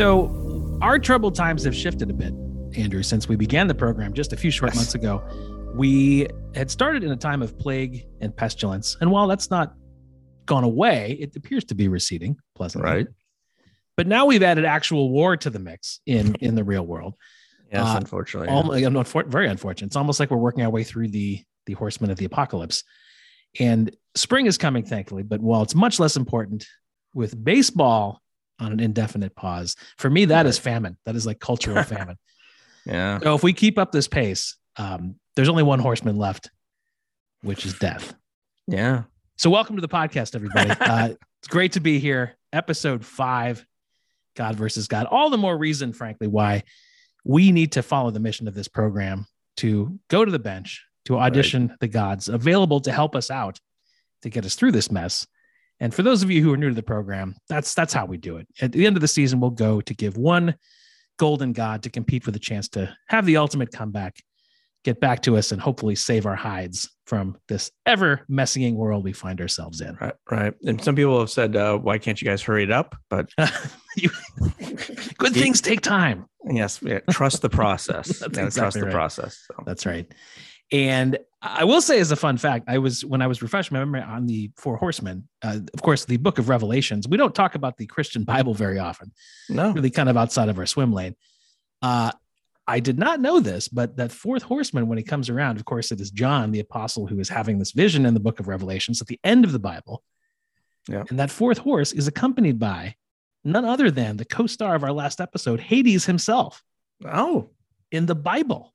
So, our troubled times have shifted a bit, Andrew, since we began the program just a few short Yes. months ago. We had started in a time of plague and pestilence. And while that's not gone away, it appears to be receding pleasantly. Right. But now we've added actual war to the mix in in the real world. Yes, Uh, unfortunately. Almost, unfor- very unfortunate. It's almost like we're working our way through the the horsemen of the apocalypse. And spring is coming, thankfully. But while it's much less important with baseball on an indefinite pause, for me, that is famine. That is like cultural famine. yeah. So if we keep up this pace, um, there's only one horseman left, which is death. Yeah. So welcome to the podcast, everybody. Uh, it's great to be here. Episode five, God versus God. All the more reason, frankly, why we need to follow the mission of this program to go to the bench, to audition the gods available to help us out, to get us through this mess. And for those of you who are new to the program, that's that's how we do it. At the end of the season, we'll go to give one golden god to compete for the chance to have the ultimate comeback, get back to us, and hopefully save our hides from this ever messying world we find ourselves in. Right. Right. And some people have said, uh, why can't you guys hurry it up? But You- good things take time. yes, yeah, trust the process. That's Yeah, trust exactly the process. So. That's right. And I will say, as a fun fact, I was when I was refreshing my memory on the Four Horsemen. Uh, of course, the Book of Revelations. We don't talk about the Christian Bible very often. No. Really, kind of outside of our swim lane. Uh, I did not know this, but that fourth horseman, when he comes around, of course, it is John, the apostle, who is having this vision in the Book of Revelations at the end of the Bible. Yeah. And that fourth horse is accompanied by none other than the co-star of our last episode, Hades himself, Oh. in the Bible.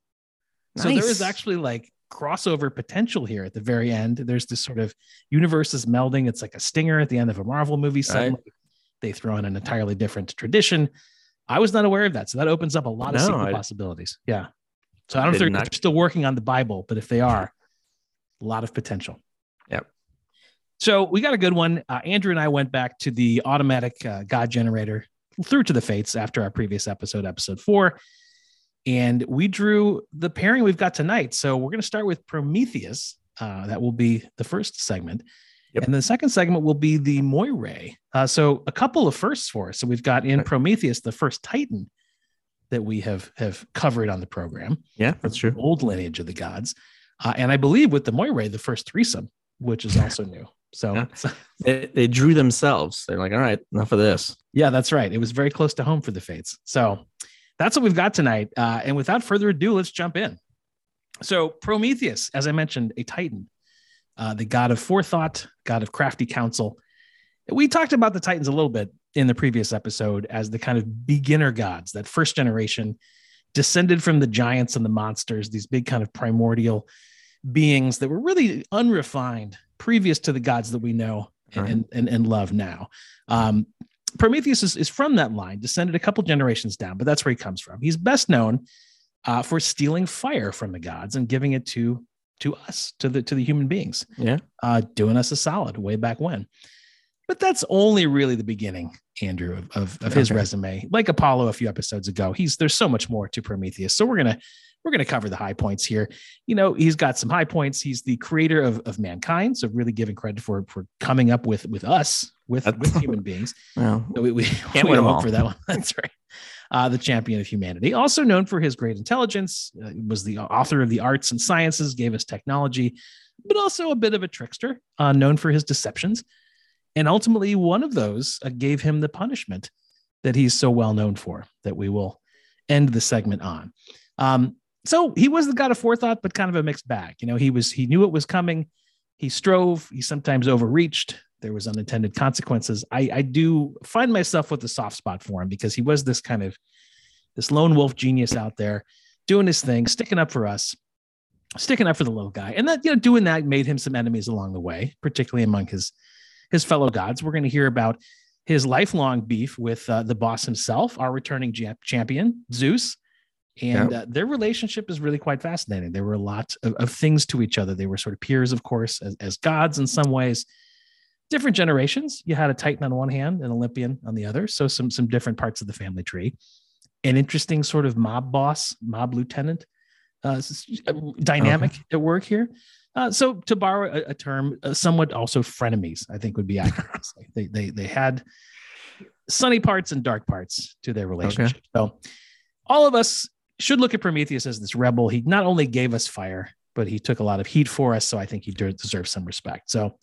So there is actually like crossover potential here at the very end. There's this sort of universes melding. It's like a stinger at the end of a Marvel movie. Suddenly they throw in an entirely different tradition. I was not aware of that. So that opens up a lot of No, sequel I- possibilities. Yeah. So I don't know if they're, not- they're still working on the Bible, but if they are, a lot of potential. Yep. So we got a good one. Uh, Andrew and I went back to the automatic uh, God generator through to the fates after our previous episode, episode four. And we drew the pairing we've got tonight. So we're going to start with Prometheus. Uh, that will be the first segment. Yep. And the second segment will be the Moirae. Uh, so a couple of firsts for us. So we've got in Prometheus the first Titan that we have have covered on the program, Yeah, that's true. old lineage of the gods, uh, and I believe with the Moirae the first threesome, which is also new. So Yeah. so- They, they drew themselves. They're like, all right, enough of this. yeah, that's right. It was very close to home for the Fates. So that's what we've got tonight. Uh, and without further ado, let's jump in. So Prometheus, as I mentioned, a Titan, uh, the god of forethought, god of crafty counsel. We talked about the Titans a little bit in the previous episode as the kind of beginner gods, that first generation descended from the giants and the monsters, these big kind of primordial beings that were really unrefined previous to the gods that we know Right. and, and, and love now. Um, Prometheus is, is from that line, descended a couple generations down, but that's where he comes from. He's best known uh, for stealing fire from the gods and giving it to to us, to the to the human beings, Yeah. uh, doing us a solid way back when. But that's only really the beginning, Andrew, of, of, of his Okay. resume. Like Apollo a few episodes ago, he's there's so much more to Prometheus. So we're gonna we're gonna cover the high points here. You know, he's got some high points. He's the creator of, of mankind, so really giving credit for for coming up with with us with with human beings. Well, we, we Can't we win 'em hope all. for that one. That's right. Uh, the champion of humanity, also known for his great intelligence, uh, was the author of the arts and sciences, gave us technology, but also a bit of a trickster, uh, known for his deceptions. And ultimately, one of those uh, gave him the punishment that he's so well known for that we will end the segment on. Um, so he was the god of forethought, but kind of a mixed bag. You know, he was he knew it was coming. He strove. He sometimes overreached. There was unintended consequences. I, I do find myself with a soft spot for him because he was this kind of this lone wolf genius out there doing his thing, sticking up for us, sticking up for the little guy, and that you know doing that made him some enemies along the way, particularly among his his fellow gods. We're going to hear about his lifelong beef with uh, the boss himself, our returning champion Zeus, and uh, their relationship is really quite fascinating. There were a lot of, of things to each other. They were sort of peers, of course, as, as gods in some ways. Different generations. You had a Titan on one hand, an Olympian on the other. So some some different parts of the family tree. An interesting sort of mob boss, mob lieutenant uh, s- dynamic at work here. Uh, so to borrow a, a term, uh, somewhat also frenemies, I think would be accurate. they they they had sunny parts and dark parts to their relationship. Okay. So all of us should look at Prometheus as this rebel. He not only gave us fire, but he took a lot of heat for us. So I think he deserves some respect. So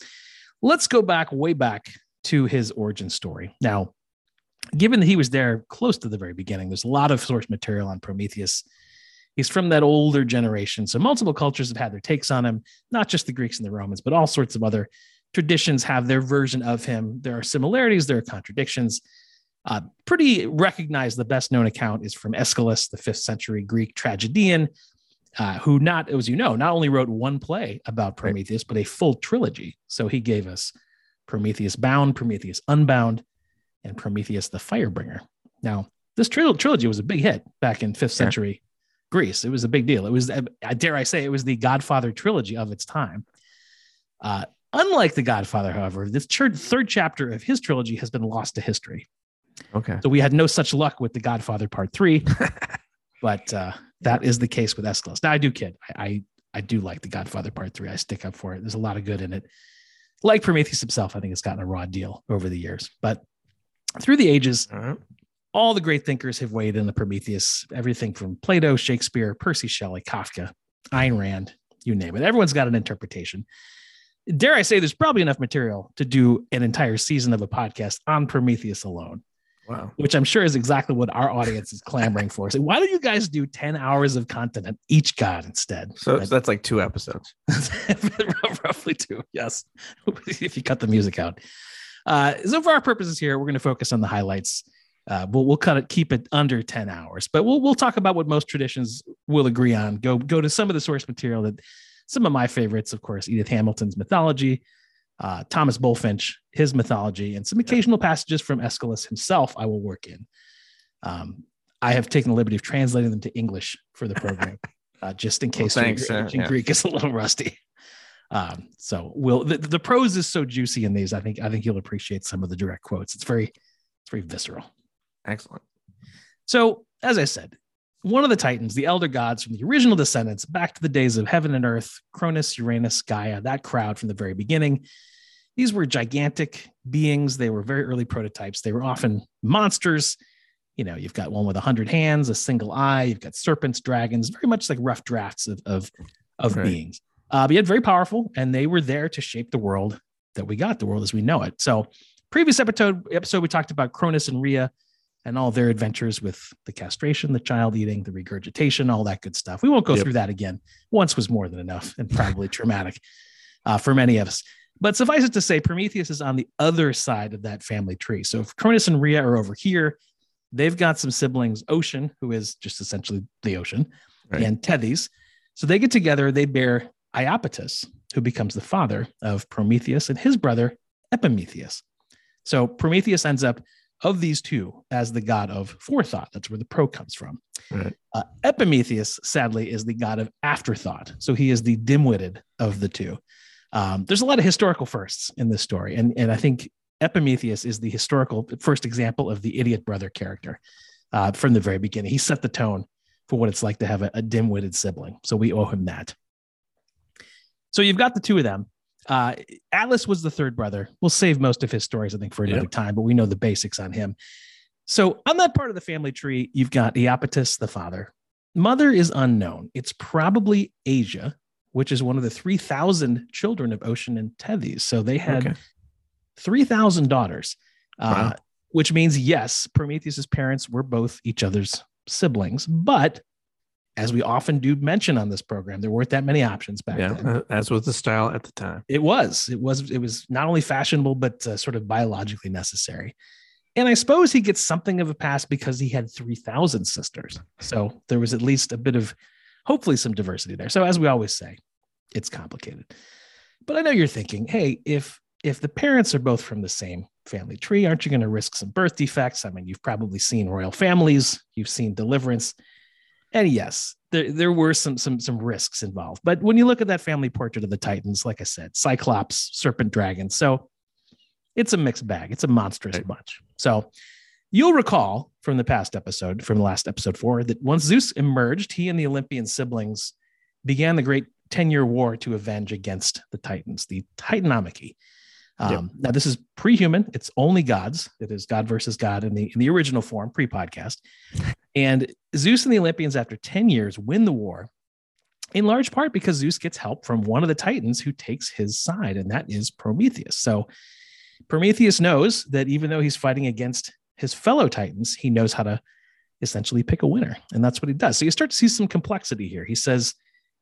let's go back way back to his origin story. Now, given that he was there close to the very beginning, there's a lot of source material on Prometheus. He's from that older generation. So multiple cultures have had their takes on him, not just the Greeks and the Romans, but all sorts of other traditions have their version of him. There are similarities, there are contradictions. Uh, pretty recognized, the best known account is from Aeschylus, the fifth century Greek tragedian, uh, who not, as you know, not only wrote one play about Prometheus, but a full trilogy. So he gave us Prometheus Bound, Prometheus Unbound, and Prometheus the Firebringer. Now, this tril- trilogy was a big hit back in fifth century yeah. Greece. It was a big deal. It was, uh, dare I say, it was the Godfather trilogy of its time. Uh, unlike the Godfather, however, this third chapter of his trilogy has been lost to history. Okay. So we had no such luck with the Godfather Part Three, but uh, that is the case with Aeschylus. Now I do kid. I, I, I do like the Godfather Part Three. I stick up for it. There's a lot of good in it. Like Prometheus himself, I think it's gotten a raw deal over the years. But through the ages, uh-huh. all the great thinkers have weighed in the Prometheus. Everything from Plato, Shakespeare, Percy Shelley, Kafka, Ayn Rand, you name it. Everyone's got an interpretation. Dare I say, there's probably enough material to do an entire season of a podcast on Prometheus alone. Wow. Which I'm sure is exactly what our audience is clamoring for. So why don't you guys do 10 hours of content on each god instead? So, so that's like two episodes. roughly two, yes. if you cut the music out. Uh, so for our purposes here, we're going to focus on the highlights. Uh, we'll, we'll cut it, keep it under 10 hours, but we'll, we'll talk about what most traditions will agree on. Go, go to some of the source material that some of my favorites, of course, Edith Hamilton's mythology, uh, Thomas Bulfinch, his mythology, and some occasional passages from Aeschylus himself I will work in. Um, I have taken the liberty of translating them to English for the program, uh, just in case well, thanks, uh, yeah. Greek is a little rusty. Um, so we'll the, the prose is so juicy in these. I think I think you'll appreciate some of the direct quotes. It's very it's very visceral. Excellent. So as I said, one of the Titans, the elder gods from the original descendants, back to the days of heaven and earth, Cronus, Uranus, Gaia, that crowd from the very beginning. These were gigantic beings. They were very early prototypes. They were often monsters. You know, you've got one with a hundred hands, a single eye. You've got serpents, dragons, very much like rough drafts of of, of right. beings. Uh, but yet very powerful, and they were there to shape the world that we got, the world as we know it. So, previous episode episode we talked about Cronus and Rhea and all their adventures with the castration, the child eating, the regurgitation, all that good stuff. We won't go yep. through that again. Once was more than enough and probably traumatic uh, for many of us. But suffice it to say, Prometheus is on the other side of that family tree. So if Cronus and Rhea are over here, they've got some siblings, Ocean, who is just essentially the ocean, right. and Tethys. So they get together, they bear Iapetus, who becomes the father of Prometheus and his brother Epimetheus. So Prometheus ends up of these two as the god of forethought. That's where the pro comes from. Right. Uh, Epimetheus, sadly, is the god of afterthought. So he is the dim-witted of the two. Um, there's a lot of historical firsts in this story, and and I think Epimetheus is the historical first example of the idiot brother character uh, from the very beginning. He set the tone for what it's like to have a, a dim-witted sibling. So we owe him that. So you've got the two of them. Uh, Atlas was the third brother. We'll save most of his stories, I think, for another yep. time, but we know the basics on him. So on that part of the family tree, you've got Iapetus, the father. Mother is unknown. It's probably Asia, which is one of the 3,000 children of Ocean and Tethys. So they had okay. 3,000 daughters, uh, wow. uh, which means, yes, Prometheus's parents were both each other's siblings, but as we often do mention on this program, there weren't that many options back yeah, then. Uh, as was the style at the time. It was. It was. It was not only fashionable but uh, sort of biologically necessary. And I suppose he gets something of a pass because he had three thousand sisters. So there was at least a bit of, hopefully, some diversity there. So as we always say, it's complicated. But I know you're thinking, hey, if if the parents are both from the same family tree, aren't you going to risk some birth defects? I mean, you've probably seen royal families, you've seen Deliverance and yes, there, there were some some some risks involved. But when you look at that family portrait of the Titans, like I said, Cyclops, Serpent, Dragon, so it's a mixed bag. It's a monstrous right. bunch. So you'll recall from the past episode, from the last episode four, that once Zeus emerged, he and the Olympian siblings began the great 10 year war to avenge against the Titans, the Titanomachy. Um, Yep. Now this is pre-human. It's only gods. It is God versus God in the in the original form, pre-podcast. And Zeus and the Olympians, after 10 years, win the war, in large part because Zeus gets help from one of the Titans who takes his side, and that is Prometheus. So Prometheus knows that even though he's fighting against his fellow Titans, he knows how to essentially pick a winner. And that's what he does. So you start to see some complexity here. He says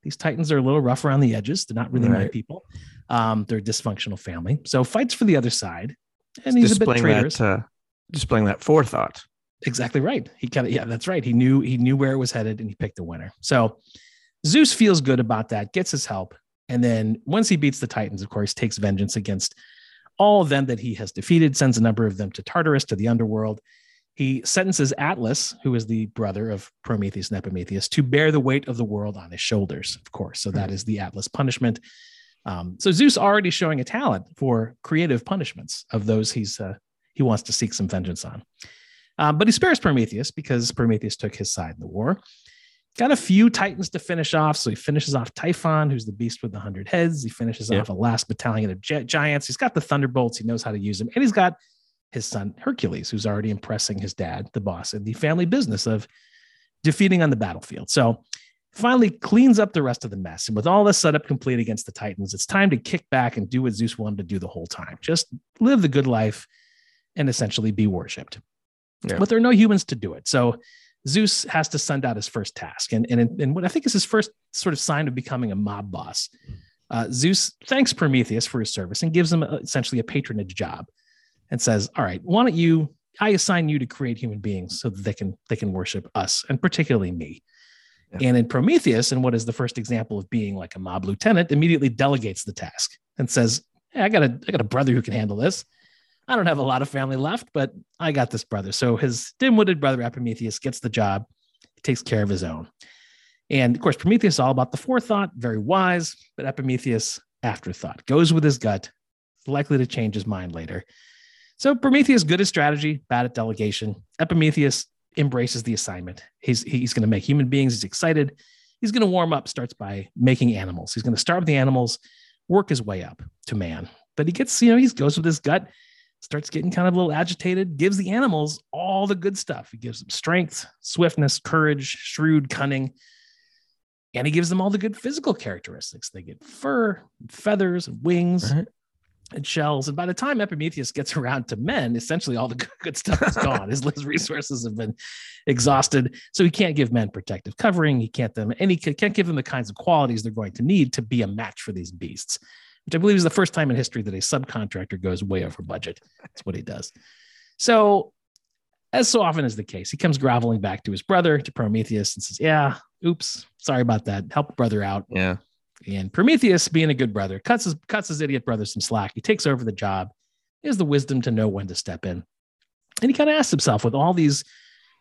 these Titans are a little rough around the edges. They're not really my people. Um, they're a dysfunctional family. So fights for the other side. And he's a bit traitorous. that uh, displaying that forethought. Exactly right. He kind of yeah, that's right. He knew he knew where it was headed and he picked the winner. So Zeus feels good about that, gets his help, and then once he beats the Titans, of course, takes vengeance against all of them that he has defeated, sends a number of them to Tartarus to the underworld. He sentences Atlas, who is the brother of Prometheus and Epimetheus, to bear the weight of the world on his shoulders, of course. So that is the Atlas punishment. Um, so Zeus already showing a talent for creative punishments of those he's uh, he wants to seek some vengeance on. Um, but he spares Prometheus because Prometheus took his side in the war. Got a few Titans to finish off. So he finishes off Typhon, who's the beast with the hundred heads. He finishes off a last battalion of gi- giants. He's got the thunderbolts. He knows how to use them. And he's got his son Hercules, who's already impressing his dad, the boss, in the family business of defeating on the battlefield. So finally cleans up the rest of the mess. And with all this setup complete against the Titans, it's time to kick back and do what Zeus wanted to do the whole time. Just live the good life and essentially be worshipped. Yeah. But there are no humans to do it. So Zeus has to send out his first task. And, and, and what I think is his first sort of sign of becoming a mob boss. Uh, Zeus thanks Prometheus for his service and gives him a- essentially a patronage job and says, All right, why don't you? I assign you to create human beings so that they can they can worship us and particularly me. Yeah. And in Prometheus, and what is the first example of being like a mob lieutenant, immediately delegates the task and says, hey, I got a I got a brother who can handle this. I don't have a lot of family left, but I got this brother. So his dim-witted brother Epimetheus gets the job. He takes care of his own. And of course, Prometheus is all about the forethought, very wise, but Epimetheus afterthought, goes with his gut, likely to change his mind later. So Prometheus good at strategy, bad at delegation. Epimetheus embraces the assignment. He's he's going to make human beings. He's excited. He's going to warm up. Starts by making animals. He's going to start with the animals, work his way up to man. But he gets you know he goes with his gut, starts getting kind of a little agitated. Gives the animals all the good stuff. He gives them strength, swiftness, courage, shrewd, cunning. And he gives them all the good physical characteristics. They get fur, feathers, wings, Right. and shells. And by the time Epimetheus gets around to men, essentially all the good- stuff is gone. His, his resources have been exhausted. So he can't give men protective covering. He can't them and he can't give them the kinds of qualities they're going to need to be a match for these beasts, which I believe is the first time in history that a subcontractor goes way over budget. That's what he does. So, as so often is the case, he comes groveling back to his brother, to Prometheus, and says, Yeah, oops, sorry about that. Help brother out. Yeah. And Prometheus, being a good brother, cuts his cuts his idiot brother some slack. He takes over the job. He has the wisdom to know when to step in. And he kind of asks himself, with all these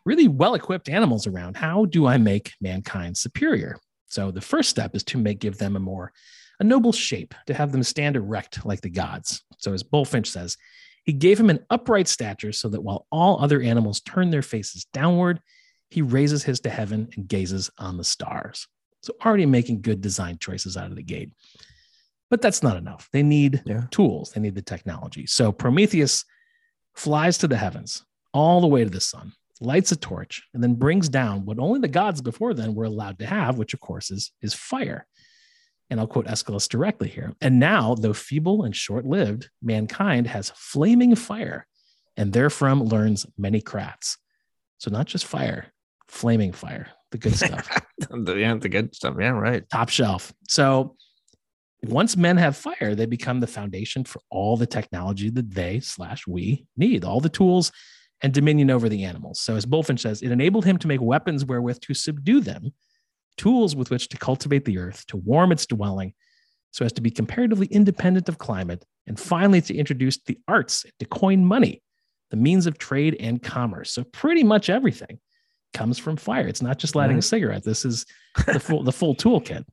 really well-equipped animals around, how do I make mankind superior? So the first step is to make give them a more a noble shape, to have them stand erect like the gods. So as Bulfinch says, he gave him an upright stature so that while all other animals turn their faces downward, he raises his to heaven and gazes on the stars. So already making good design choices out of the gate. But that's not enough. They need Yeah. tools, they need the technology. So Prometheus flies to the heavens, all the way to the sun, lights a torch, and then brings down what only the gods before then were allowed to have, which of course is, is fire. And I'll quote Aeschylus directly here. And now, though feeble and short lived, mankind has flaming fire and therefrom learns many crafts. So, not just fire, flaming fire, the good stuff yeah, the good stuff. Yeah, right. top shelf. So once men have fire, they become the foundation for all the technology that they slash we need, all the tools and dominion over the animals. So as Bulfinch says, it enabled him to make weapons wherewith to subdue them, tools with which to cultivate the earth, to warm its dwelling, so as to be comparatively independent of climate, and finally to introduce the arts to coin money, the means of trade and commerce. So pretty much everything comes from fire. It's not just lighting a cigarette. This is the full the full toolkit.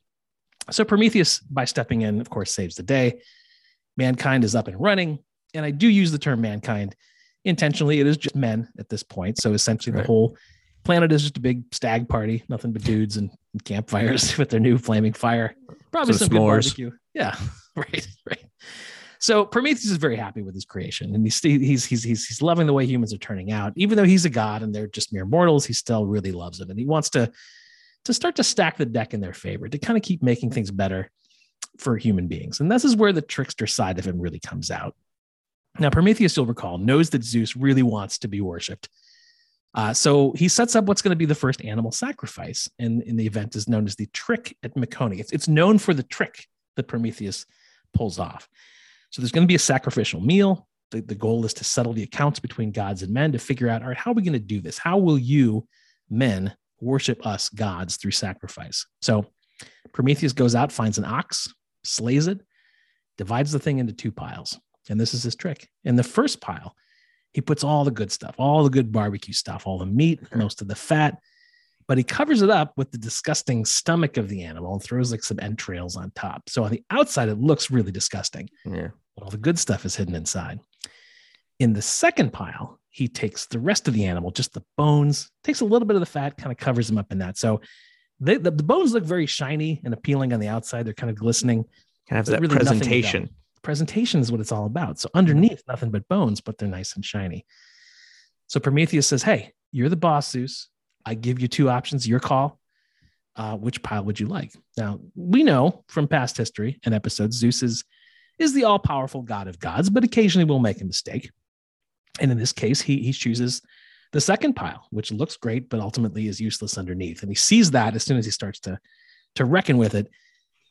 So Prometheus, by stepping in, of course, saves the day. Mankind is up and running, and I do use the term mankind intentionally. It is just men at this point. So essentially, Right. the whole planet is just a big stag party, nothing but dudes and campfires with their new flaming fire. Probably Some some, good barbecue. Yeah, right, right. So Prometheus is very happy with his creation, and he's he's he's he's he's loving the way humans are turning out. Even though he's a god and they're just mere mortals, he still really loves them, and he wants to to start to stack the deck in their favor to kind of keep making things better for human beings. And this is where the trickster side of him really comes out. Now, Prometheus, you'll recall, knows that Zeus really wants to be worshipped. Uh, so he sets up what's going to be the first animal sacrifice, and in the event is known as the trick at Mecone. It's, it's known for the trick that Prometheus pulls off. So there's going to be a sacrificial meal. The, the goal is to settle the accounts between gods and men to figure out, all right, how are we going to do this? How will you, men, worship us gods through sacrifice? So Prometheus goes out, finds an ox, slays it, divides the thing into two piles. And this is his trick. In the first pile, he puts all the good stuff, all the good barbecue stuff, all the meat, most of the fat, but he covers it up with the disgusting stomach of the animal and throws like some entrails on top. So on the outside, it looks really disgusting. Yeah. But all the good stuff is hidden inside. In the second pile, he takes the rest of the animal, just the bones, takes a little bit of the fat, kind of covers them up in that. So they, the, the bones look very shiny and appealing on the outside. They're kind of glistening. Kind of that really presentation. Presentation is what it's all about. So underneath, nothing but bones, but they're nice and shiny. So Prometheus says, Hey, you're the boss, Zeus. I give you two options, your call. Uh, which pile would you like? Now, we know from past history and episodes, Zeus is, is the all powerful god of gods, but occasionally will make a mistake. And in this case, he, he chooses the second pile, which looks great, but ultimately is useless underneath. And he sees that as soon as he starts to, to reckon with it,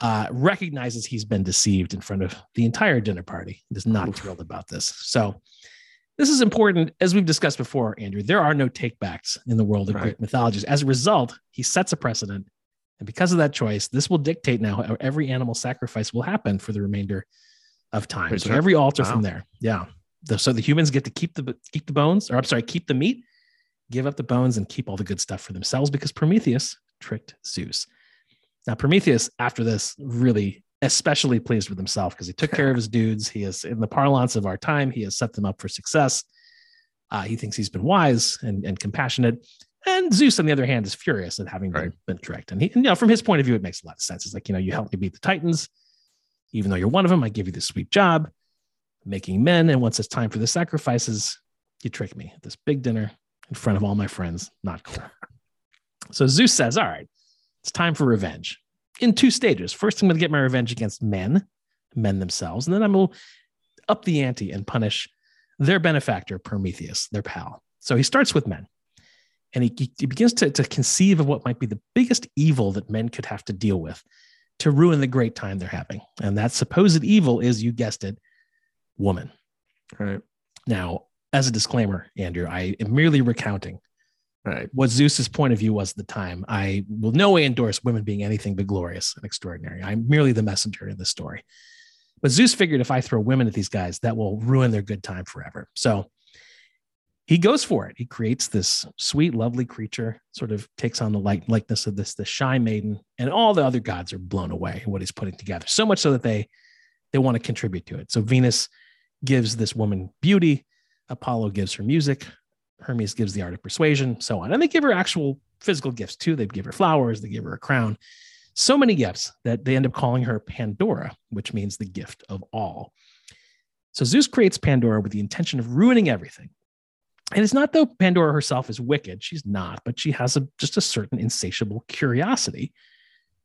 uh, recognizes he's been deceived in front of the entire dinner party, is not Oof. thrilled about this. So, this is important. As we've discussed before, Andrew, there are no takebacks in the world of Right. Greek mythologies. As a result, he sets a precedent. And because of that choice, this will dictate now how every animal sacrifice will happen for the remainder of time. Pretty So sure. every altar Wow. from there. Yeah. So the humans get to keep the keep the bones, or I'm sorry, keep the meat, give up the bones, and keep all the good stuff for themselves because Prometheus tricked Zeus. Now, Prometheus, after this, really especially pleased with himself because he took care of his dudes. He is, in the parlance of our time, he has set them up for success. Uh, he thinks he's been wise and, and compassionate. And Zeus, on the other hand, is furious at having been, Right. been tricked. And he, and, you know, from his point of view, it makes a lot of sense. It's like, you know, you helped me beat the Titans. Even though you're one of them, I give you this sweet job making men. And once it's time for the sacrifices, you trick me at this big dinner in front of all my friends. Not cool. So Zeus says, All right, it's time for revenge in two stages. First, I'm going to get my revenge against men, men themselves, and then I'm going to up the ante and punish their benefactor, Prometheus, their pal. So he starts with men. And he, he begins to, to conceive of what might be the biggest evil that men could have to deal with to ruin the great time they're having. And that supposed evil is, you guessed it, woman. Right. Now, as a disclaimer, Andrew, I am merely recounting Right. what Zeus's point of view was at the time. I will no way endorse women being anything but glorious and extraordinary. I'm merely the messenger in this story. But Zeus figured if I throw women at these guys, that will ruin their good time forever. So he goes for it. He creates this sweet, lovely creature, sort of takes on the like, likeness of this, the shy maiden, and all the other gods are blown away at what he's putting together. So much so that they they want to contribute to it. So Venus gives this woman beauty, Apollo gives her music, Hermes gives the art of persuasion, so on. And they give her actual physical gifts too. They give her flowers, they give her a crown. So many gifts that they end up calling her Pandora, which means the gift of all. So Zeus creates Pandora with the intention of ruining everything. And it's not though Pandora herself is wicked. She's not, but she has a, just a certain insatiable curiosity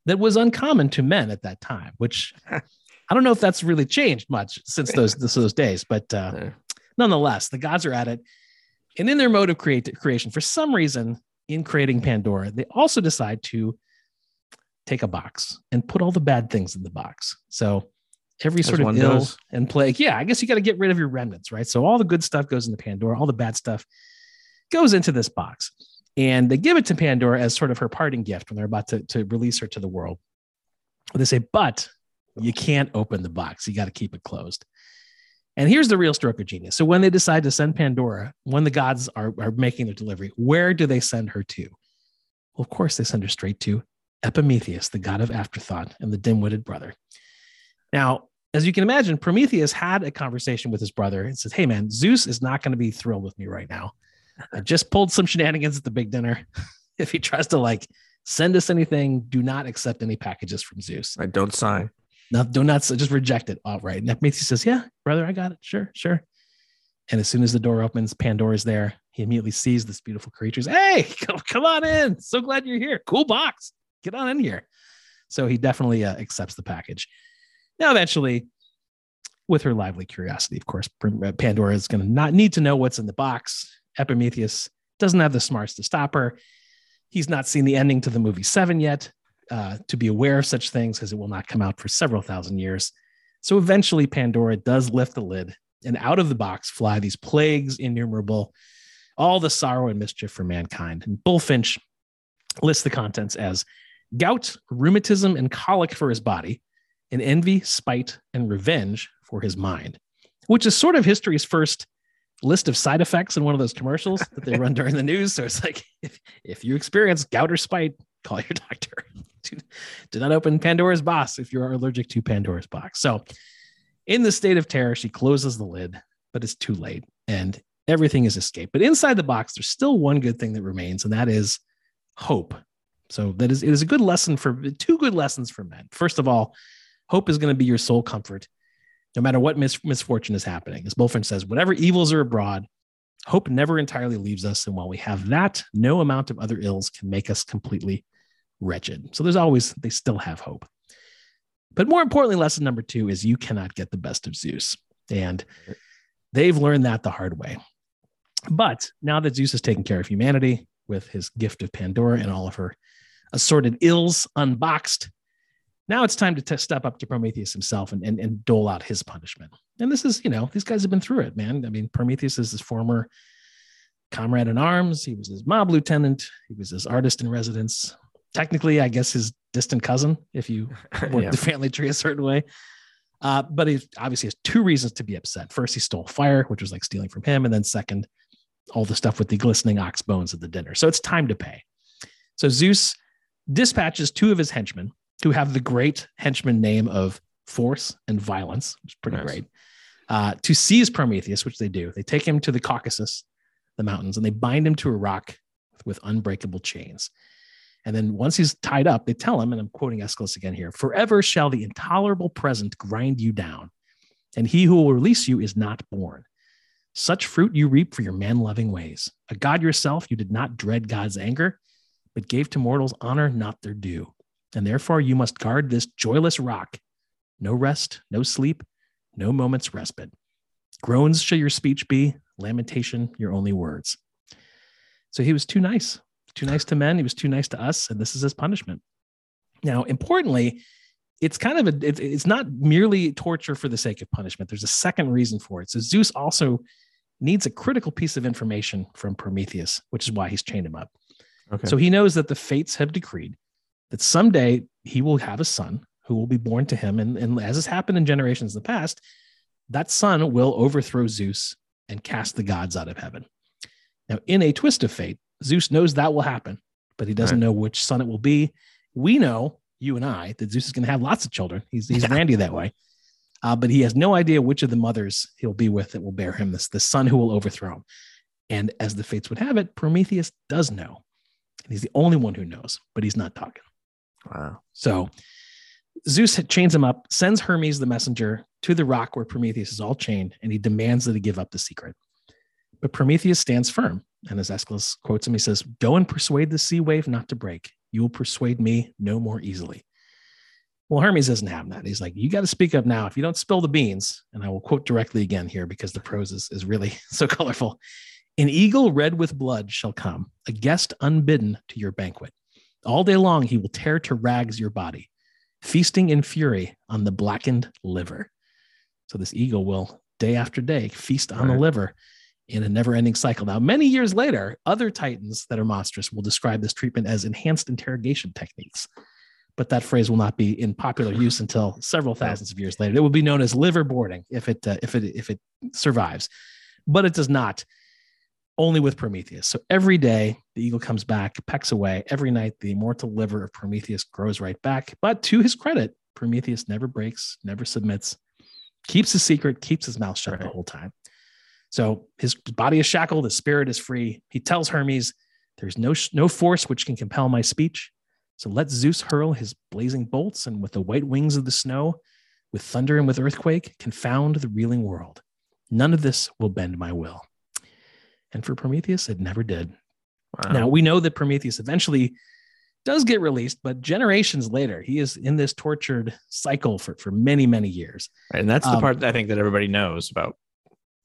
that was uncommon to men at that time, which I don't know if that's really changed much since those, those days, but uh, nonetheless, the gods are at it. And in their mode of create, creation, for some reason, in creating Pandora, they also decide to take a box and put all the bad things in the box. So every As sort of ill does. and plague, yeah, I guess you got to get rid of your remnants, right? So all the good stuff goes into Pandora, all the bad stuff goes into this box. And they give it to Pandora as sort of her parting gift when they're about to, to release her to the world. They say, but you can't open the box. You got to keep it closed. And here's the real stroke of genius. So when they decide to send Pandora, when the gods are, are making their delivery, where do they send her to? Well, of course, they send her straight to Epimetheus, the god of afterthought and the dim-witted brother. Now, as you can imagine, Prometheus had a conversation with his brother and says, Hey man, Zeus is not going to be thrilled with me right now. I just pulled some shenanigans at the big dinner. if he tries to like send us anything, do not accept any packages from Zeus. I don't sign. Not, do not just reject it outright. And Epimetheus says, Yeah, brother, I got it. Sure, sure. And as soon as the door opens, Pandora's there. He immediately sees this beautiful creatures. Hey, come, come on in. So glad you're here. Cool box. Get on in here. So he definitely uh, accepts the package. Now, eventually, with her lively curiosity, of course, uh, Pandora is going to not need to know what's in the box. Epimetheus doesn't have the smarts to stop her. He's not seen the ending to the movie Seven yet uh, to be aware of such things because it will not come out for several thousand years. So eventually, Pandora does lift the lid, and out of the box fly these plagues innumerable, all the sorrow and mischief for mankind. And Bulfinch lists the contents as gout, rheumatism, and colic for his body, and envy, spite, and revenge for his mind, which is sort of history's first list of side effects in one of those commercials that they run during the news. So it's like, if, if you experience gout or spite, call your doctor. Do, do not open Pandora's box if you're allergic to Pandora's box. So, in the state of terror, she closes the lid, but it's too late and everything is escaped. But inside the box, there's still one good thing that remains, and that is hope. So that is it is a good lesson for two good lessons for men. First of all, hope is going to be your sole comfort, no matter what mis- misfortune is happening. As Bulfinch says, whatever evils are abroad, hope never entirely leaves us. And while we have that, no amount of other ills can make us completely wretched. So there's always, they still have hope. But more importantly, lesson number two is you cannot get the best of Zeus. And they've learned that the hard way. But now that Zeus has taken care of humanity with his gift of Pandora and all of her assorted ills unboxed, now it's time to t- step up to Prometheus himself and, and, and dole out his punishment. And this is, you know, these guys have been through it, man. I mean, Prometheus is his former comrade in arms. He was his mob lieutenant. He was his artist in residence technically, I guess, his distant cousin if you work yeah. the family tree a certain way. Uh, but he obviously has two reasons to be upset. First, he stole fire, which was like stealing from him. And then, second, all the stuff with the glistening ox bones at the dinner. So it's time to pay. So Zeus dispatches two of his henchmen who have the great henchman name of Force and Violence, which is pretty nice. great, uh, to seize Prometheus, which they do. They take him to the Caucasus, the mountains, and they bind him to a rock with unbreakable chains. And then once he's tied up, they tell him, and I'm quoting Aeschylus again here forever shall the intolerable present grind you down, and he who will release you is not born. Such fruit you reap for your man loving ways. A God yourself, you did not dread God's anger, but gave to mortals honor not their due. And therefore you must guard this joyless rock. No rest, no sleep, no moment's respite. Groans shall your speech be, lamentation your only words. So he was too nice too nice to men. He was too nice to us, and this is his punishment. Now, importantly, it's kind of a it's, it's not merely torture for the sake of punishment. There's a second reason for it. So Zeus also needs a critical piece of information from Prometheus, which is why he's chained him up. Okay. So he knows that the fates have decreed that someday he will have a son who will be born to him. And, and as has happened in generations in the past, that son will overthrow Zeus and cast the gods out of heaven. Now, in a twist of fate, Zeus knows that will happen, but he doesn't right. know which son it will be. We know, you and I, that Zeus is going to have lots of children. He's, he's yeah. Randy that way. Uh, but he has no idea which of the mothers he'll be with that will bear him this, the son who will overthrow him. And as the fates would have it, Prometheus does know. And he's the only one who knows, but he's not talking. Wow. So Zeus chains him up, sends Hermes the messenger to the rock where Prometheus is all chained, and he demands that he give up the secret. But Prometheus stands firm. And as Aeschylus quotes him, he says, Go and persuade the sea wave not to break. You will persuade me no more easily. Well, Hermes doesn't have that. He's like, You got to speak up now. If you don't spill the beans, and I will quote directly again here because the prose is, is really so colorful. An eagle red with blood shall come, a guest unbidden to your banquet. All day long he will tear to rags your body, feasting in fury on the blackened liver. So this eagle will day after day feast on right. the liver in a never ending cycle. Now, many years later, other Titans that are monstrous will describe this treatment as enhanced interrogation techniques. But that phrase will not be in popular use until several thousands of years later. It will be known as liverboarding if it uh, if it if it survives, but it does not. Only with Prometheus. So every day the eagle comes back, pecks away. Every night the immortal liver of Prometheus grows right back. But to his credit, Prometheus never breaks, never submits, keeps his secret, keeps his mouth shut right. the whole time. So his body is shackled, his spirit is free. He tells Hermes, There's no, no force which can compel my speech. So let Zeus hurl his blazing bolts, and with the white wings of the snow, with thunder and with earthquake, confound the reeling world. None of this will bend my will. And for Prometheus, it never did. Wow. Now, we know that Prometheus eventually does get released, but generations later, he is in this tortured cycle for, for many, many years. and that's the um, part that I think that everybody knows about.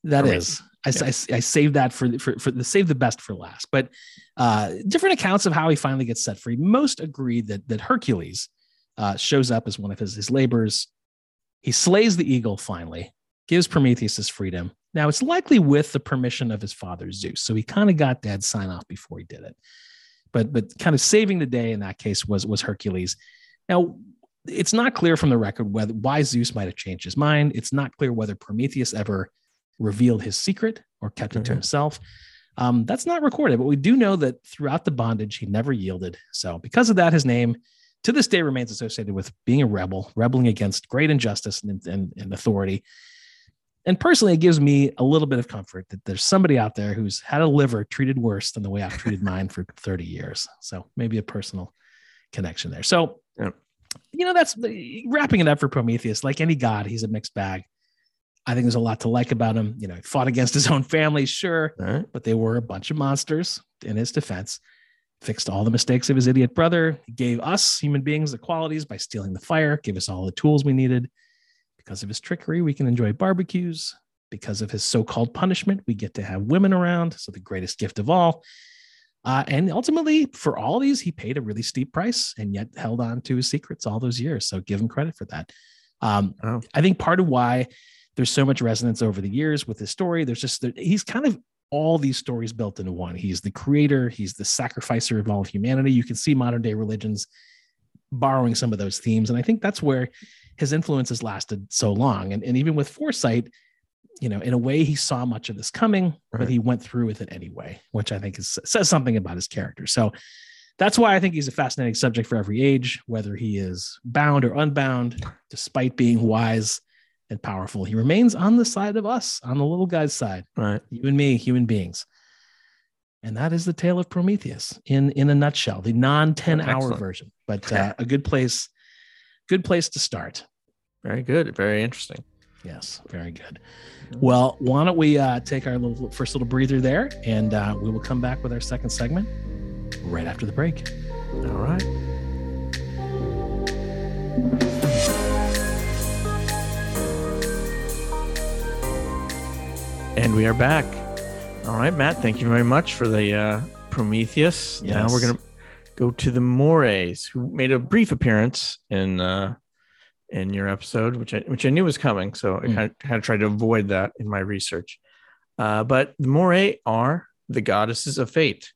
That is, I, I, I saved that for, for, for the save the best for last. But uh, different accounts of how he finally gets set free. Most agree that, that Hercules uh, shows up as one of his, his labors. He slays the eagle finally, gives Prometheus his freedom. Now, it's likely with the permission of his father Zeus. So he kind of got dad's sign off before he did it. But, but kind of saving the day in that case was, was Hercules. Now, it's not clear from the record whether why Zeus might have changed his mind. It's not clear whether Prometheus ever revealed his secret or kept it to Mhm. himself. Um, that's not recorded, but we do know that throughout the bondage, he never yielded. So, because of that, his name to this day remains associated with being a rebel, rebelling against great injustice and, and, and authority. And personally, it gives me a little bit of comfort that there's somebody out there who's had a liver treated worse than the way I've treated mine for 30 years. So, maybe a personal connection there. So, Yep. you know, that's wrapping it up for Prometheus. Like any god, he's a mixed bag. I think there's a lot to like about him. You know, he fought against his own family, sure, right. but they were a bunch of monsters in his defense. Fixed all the mistakes of his idiot brother. He gave us human beings the qualities by stealing the fire, gave us all the tools we needed. Because of his trickery, we can enjoy barbecues. Because of his so called punishment, we get to have women around. So, the greatest gift of all. Uh, and ultimately, for all these, he paid a really steep price and yet held on to his secrets all those years. So, give him credit for that. Um, Oh. I think part of why there's so much resonance over the years with his story, there's just, he's kind of all these stories built into one. He's the creator, he's the sacrificer of all of humanity. You can see modern day religions borrowing some of those themes. And I think that's where his influence has lasted so long. And, and even with foresight, you know, in a way, he saw much of this coming, but he went through with it anyway, which I think is, says something about his character. So that's why I think he's a fascinating subject for every age, whether he is bound or unbound, despite being wise and powerful. He remains on the side of us, on the little guy's side Right. you and me, human beings. And that is the tale of Prometheus in in a nutshell, the non 10 hour version, but uh, a good place, good place to start. Very good. Very interesting. Yes, very good. Well, why don't we uh, take our little first little breather there, and uh, we will come back with our second segment right after the break. All right. And we are back. All right, Matt, thank you very much for the uh, Prometheus. Now we're going to go to the Mores, who made a brief appearance in uh, in your episode, which I, which I knew was coming. So I Mm. kind of, had to try to avoid that in my research. Uh, but the Moirae are the goddesses of fate.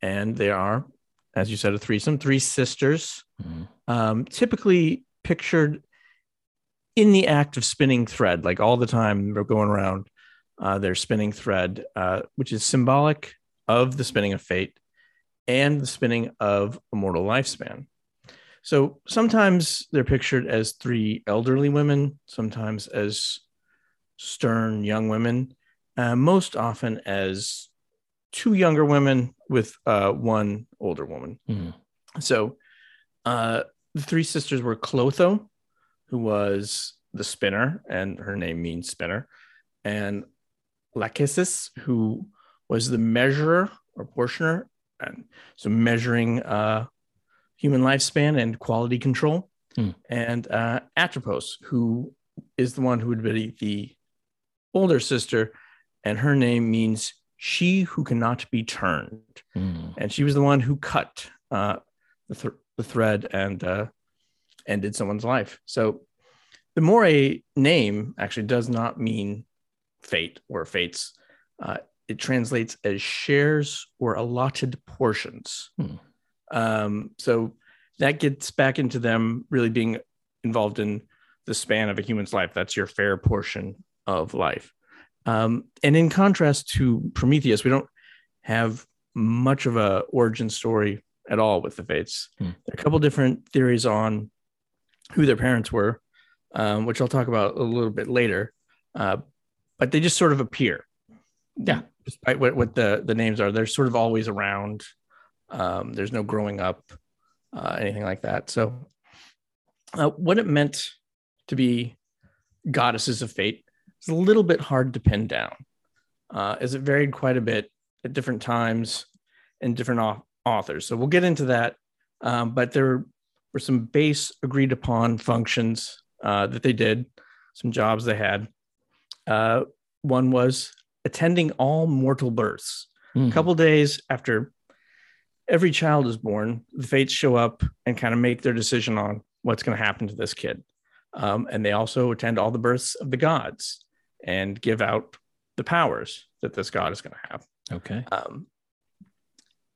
And they are, as you said, a threesome, three sisters Mhm. um, typically pictured in the act of spinning thread, like all the time they're going around uh, their spinning thread, uh, which is symbolic of the spinning of fate and the spinning of a mortal lifespan. So sometimes they're pictured as three elderly women, sometimes as stern young women, uh, most often as two younger women with uh, one older woman. Mhm. So uh, the three sisters were Clotho, who was the spinner, and her name means spinner, and Lachesis, who was the measurer or portioner, and so measuring uh, human lifespan and quality control, Hmm. and uh, Atropos, who is the one who would be the older sister, and her name means she who cannot be turned Mhm. and she was the one who cut uh, the, th- the thread and uh, ended someone's life. So the Moirae name actually does not mean fate or fates. Uh, it translates as shares or allotted portions. Hmm. Um, so that gets back into them really being involved in the span of a human's life. That's your fair portion of life. Um, and in contrast to Prometheus, we don't have much of a origin story at all with the Fates. Hmm. There are a couple different theories on who their parents were, um, which I'll talk about a little bit later. Uh, but they just sort of appear. Yeah. Despite what, what the, the names are, they're sort of always around. Um, there's no growing up, uh, anything like that. So, uh, what it meant to be goddesses of fate is a little bit hard to pin down, uh, as it varied quite a bit at different times and different au- authors. So we'll get into that. Um, but there were some base agreed upon functions uh, that they did, some jobs they had. Uh, one was attending all mortal births. Mhm. A couple days after every child is born, the fates show up and kind of make their decision on what's going to happen to this kid. Um, and they also attend all the births of the gods and give out the powers that this god is going to have. Okay. Um,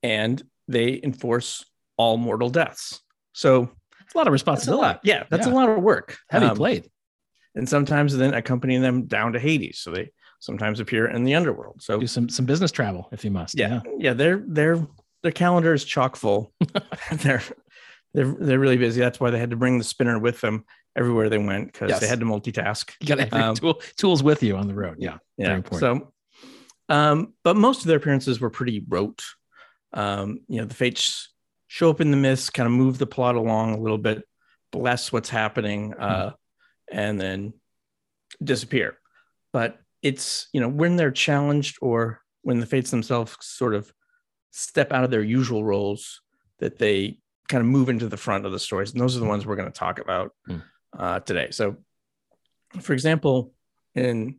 and they enforce all mortal deaths. So It's a lot of that's responsibility. lot. Yeah, that's Yeah. a lot of work. Heavy Um, plate. And sometimes then accompanying them down to Hades. So they sometimes appear in the underworld. So Do some some business travel if you must. yeah, yeah, their their their calendar is chock full. they're they're they're really busy. That's why they had to bring the spinner with them everywhere they went because Yes. they had to multitask. You got every Um, tool tools with you on the road. Yeah. Yeah. So, um, but most of their appearances were pretty rote. Um, you know, the fates show up in the mist, kind of move the plot along a little bit, bless what's happening, uh, and then disappear. But it's you know when they're challenged or when the fates themselves sort of step out of their usual roles that they kind of move into the front of the stories, and those are the ones we're going to talk about Hmm. uh, today. So, for example, in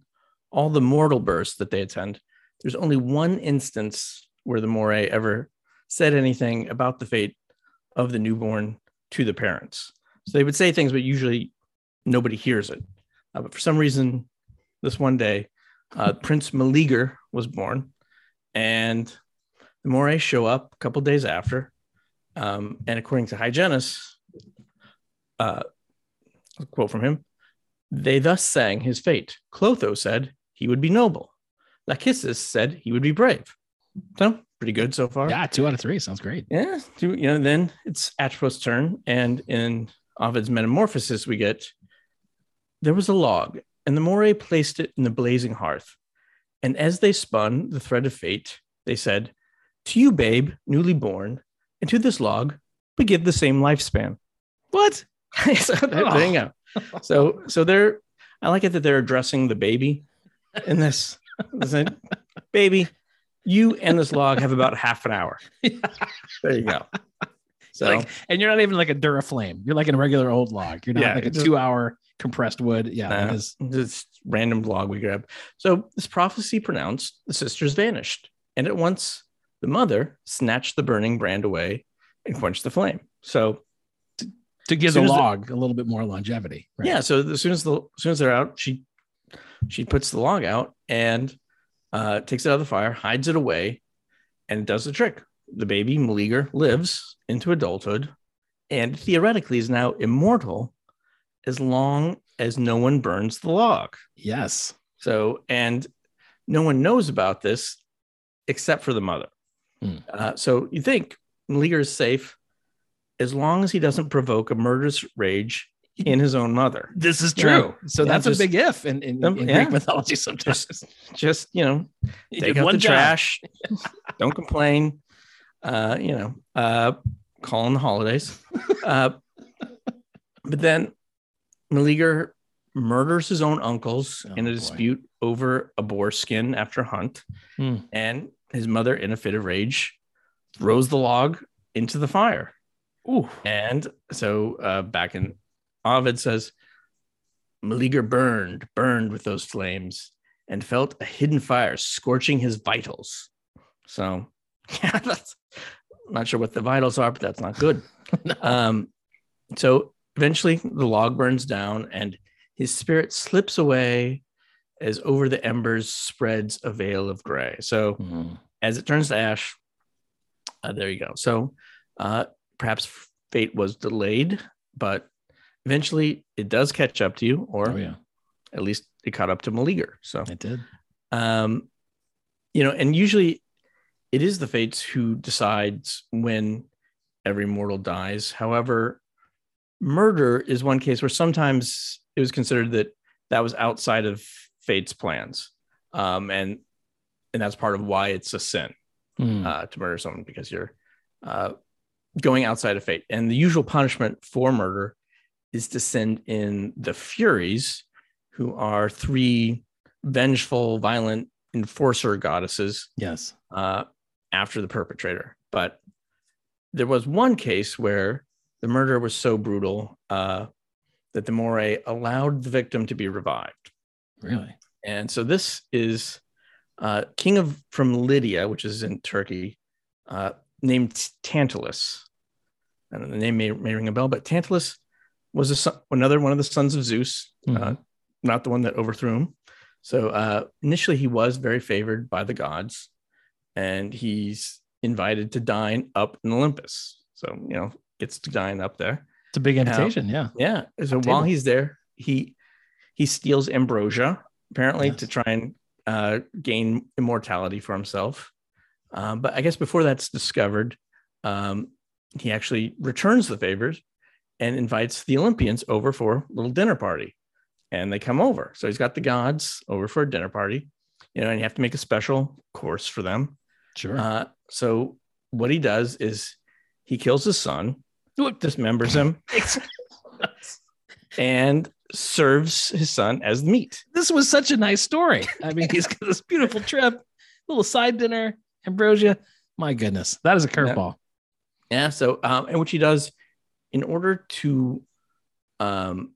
all the mortal births that they attend, there's only one instance where the Moirae ever said anything about the fate of the newborn to the parents. So they would say things, but usually nobody hears it. Uh, but for some reason, this one day, uh, Prince Meleager was born, and the Moirae show up a couple days after. Um, and according to Hyginus, uh, a quote from him, they thus sang his fate. Clotho said he would be noble. Lachesis said he would be brave. So pretty good so far. Yeah, two out of three sounds great. Yeah. two- You know, then it's Atropos' turn. And in Ovid's Metamorphosis, we get there was a log, and the Moirae placed it in the blazing hearth. And as they spun the thread of fate, they said, To you, babe, newly born, and to this log, we give the same lifespan. What? so there, oh. there you. So so they're I like it that they're addressing the baby in this. Baby, you and this log have about half an hour. There you go. So Like, and you're not even like a Duraflame. You're like a regular old log. You're not Yeah, like a two hour compressed wood. Yeah. Nah. that is- just random log we grab. So this prophecy pronounced, the sisters vanished, and at once the mother snatched the burning brand away and quenched the flame. So to give the as the- log a little bit more longevity. Right? Yeah. So as soon as the as soon as they're out, she she puts the log out and uh, takes it out of the fire, hides it away, and it does the trick. The baby Meleager lives into adulthood, and theoretically is now immortal as long as no one burns the log. Yes. So and no one knows about this except for the mother. Hmm. Uh, so you think Meleager is safe as long as he doesn't provoke a murderous rage in his own mother. This is Yeah. true. So Yeah, that's just- a big if in, in, in yeah. Greek mythology sometimes. Just you know, You take out the job. trash, don't complain. Uh, you know, uh, call in the holidays. Uh, but then Meleager murders his own uncles Oh, in a boy. dispute over a boar skin after a hunt, Hmm. and his mother, in a fit of rage, throws the log into the fire. Ooh. And so uh, back in Ovid says, Meleager burned, burned with those flames, and felt a hidden fire scorching his vitals. So, yeah, that's I'm not sure what the vitals are, but that's not good. um, so eventually the log burns down and his spirit slips away as over the embers spreads a veil of gray. So Mhm. as it turns to ash, uh, there you go. So uh, perhaps fate was delayed, but eventually it does catch up to you, or Oh, yeah. at least it caught up to Meleager. So, It did. um, you know, and usually it is the fates who decides when every mortal dies. However, murder is one case where sometimes it was considered that that was outside of fate's plans, um, and and that's part of why it's a sin Hmm. uh, to murder someone because you're uh, going outside of fate. And the usual punishment for murder is to send in the Furies, who are three vengeful, violent enforcer goddesses Yes. uh, after the perpetrator. But there was one case where the murder was so brutal uh, that the Moirae allowed the victim to be revived. Really? And so this is uh, king of from Lydia, which is in Turkey, uh, named Tantalus. And the name may, may ring a bell, but Tantalus was a son, another one of the sons of Zeus, uh, Mhm. not the one that overthrew him. So uh, initially, he was very favored by the gods, and he's invited to dine up in Olympus. So you know, gets to dine up there. It's a big invitation. Yeah. Yeah. So while he's there, he he steals ambrosia apparently Yes. to try and uh, gain immortality for himself. Um, but I guess before that's discovered, um, he actually returns the favors and invites the Olympians over for a little dinner party. And they come over. So he's got the gods over for a dinner party, you know, and you have to make a special course for them. Sure. Uh, so what he does is he kills his son, dismembers him, and serves his son as meat. this was such a nice story. I mean, he's got this beautiful trip, little side dinner, ambrosia. My goodness, that is a curveball. Yeah. So, um, and which he does in order to um,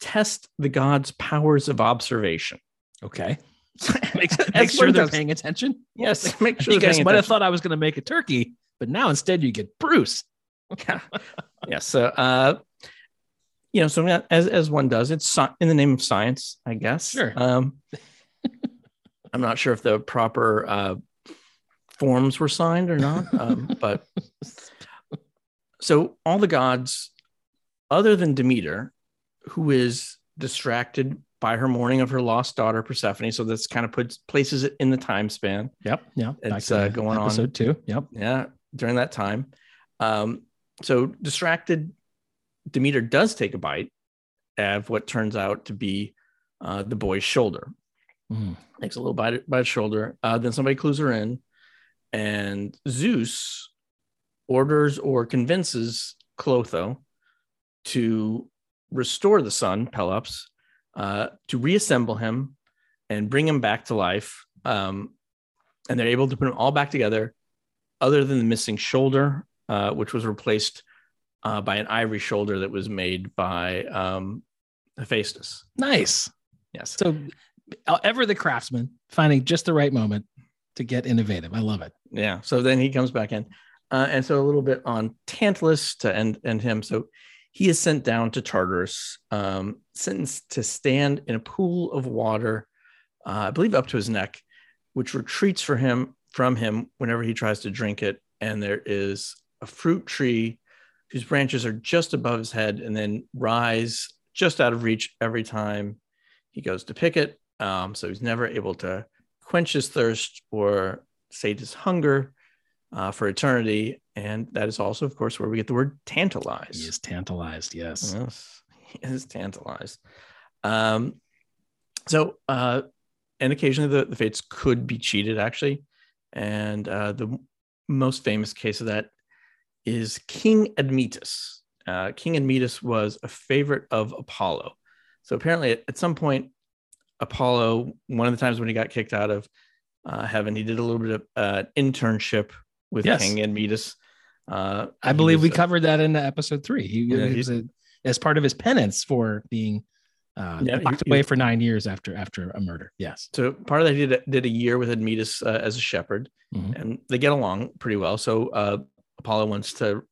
test the gods' powers of observation. Okay. make, make sure they're paying attention. Yes. Make sure you guys might have thought I was going to make a turkey, but now instead you get Bruce. Yeah. yeah. So, uh, you know, so as as one does, it's in the name of science, I guess. Sure. Um, I'm not sure if the proper uh, forms were signed or not, um, but so all the gods, other than Demeter, who is distracted by her mourning of her lost daughter Persephone, so this kind of puts places it in the time span. Yep. Yeah. It's, uh, going on. episode two. Yep. Yeah, during that time. Um, so distracted, Demeter does take a bite of what turns out to be uh, the boy's shoulder. Mhm. Takes a little bite by his shoulder. Uh, then somebody clues her in, and Zeus orders or convinces Clotho to restore the son, Pelops, uh, to reassemble him and bring him back to life. Um, and they're able to put him all back together, other than the missing shoulder, uh, which was replaced uh, by an ivory shoulder that was made by um, Hephaestus. Nice. Yes. So, ever the craftsman finding just the right moment to get innovative. I love it. Yeah. So then he comes back in. Uh, and so a little bit on Tantalus to end, end him. So he is sent down to Tartarus, um, sentenced to stand in a pool of water, uh, I believe up to his neck, which retreats for him from him whenever he tries to drink it. And there is a fruit tree whose branches are just above his head and then rise just out of reach every time he goes to pick it. Um, so he's never able to quench his thirst or sate his hunger uh, for eternity. And that is also, of course, where we get the word tantalize. He is tantalized. Yes. Yes, he is tantalized. Um, so, uh, and occasionally the, the fates could be cheated, actually. And uh, the most famous case of that is King Admetus. Uh, King Admetus was a favorite of Apollo. So apparently, at, at some point, Apollo, one of the times when he got kicked out of uh, heaven, he did a little bit of uh, internship with Yes. King Admetus. Uh, I believe we a- covered that in episode three. He, Yeah, he was a, as part of his penance for being uh, Yeah, locked he- away for nine years after after a murder. Yes. So part of that he did, did a year with Admetus uh, as a shepherd, Mhm. and they get along pretty well. So uh, Apollo wants to, you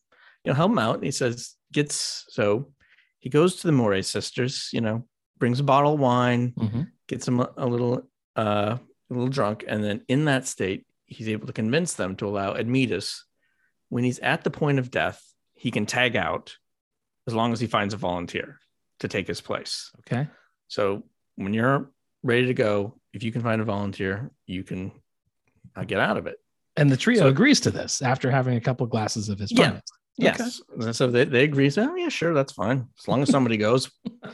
know, help him out. And he says, gets so he goes to the Moirae sisters, you know, brings a bottle of wine, Mhm. gets him a, a little, uh, a little drunk, and then in that state, he's able to convince them to allow Admetus, when he's at the point of death, he can tag out as long as he finds a volunteer to take his place. Okay. So when you're ready to go, if you can find a volunteer, you can uh, get out of it. And the trio So- agrees to this after having a couple glasses of his Yeah. Yes. So they, they agree. So, oh, yeah, sure, that's fine. As long as somebody goes,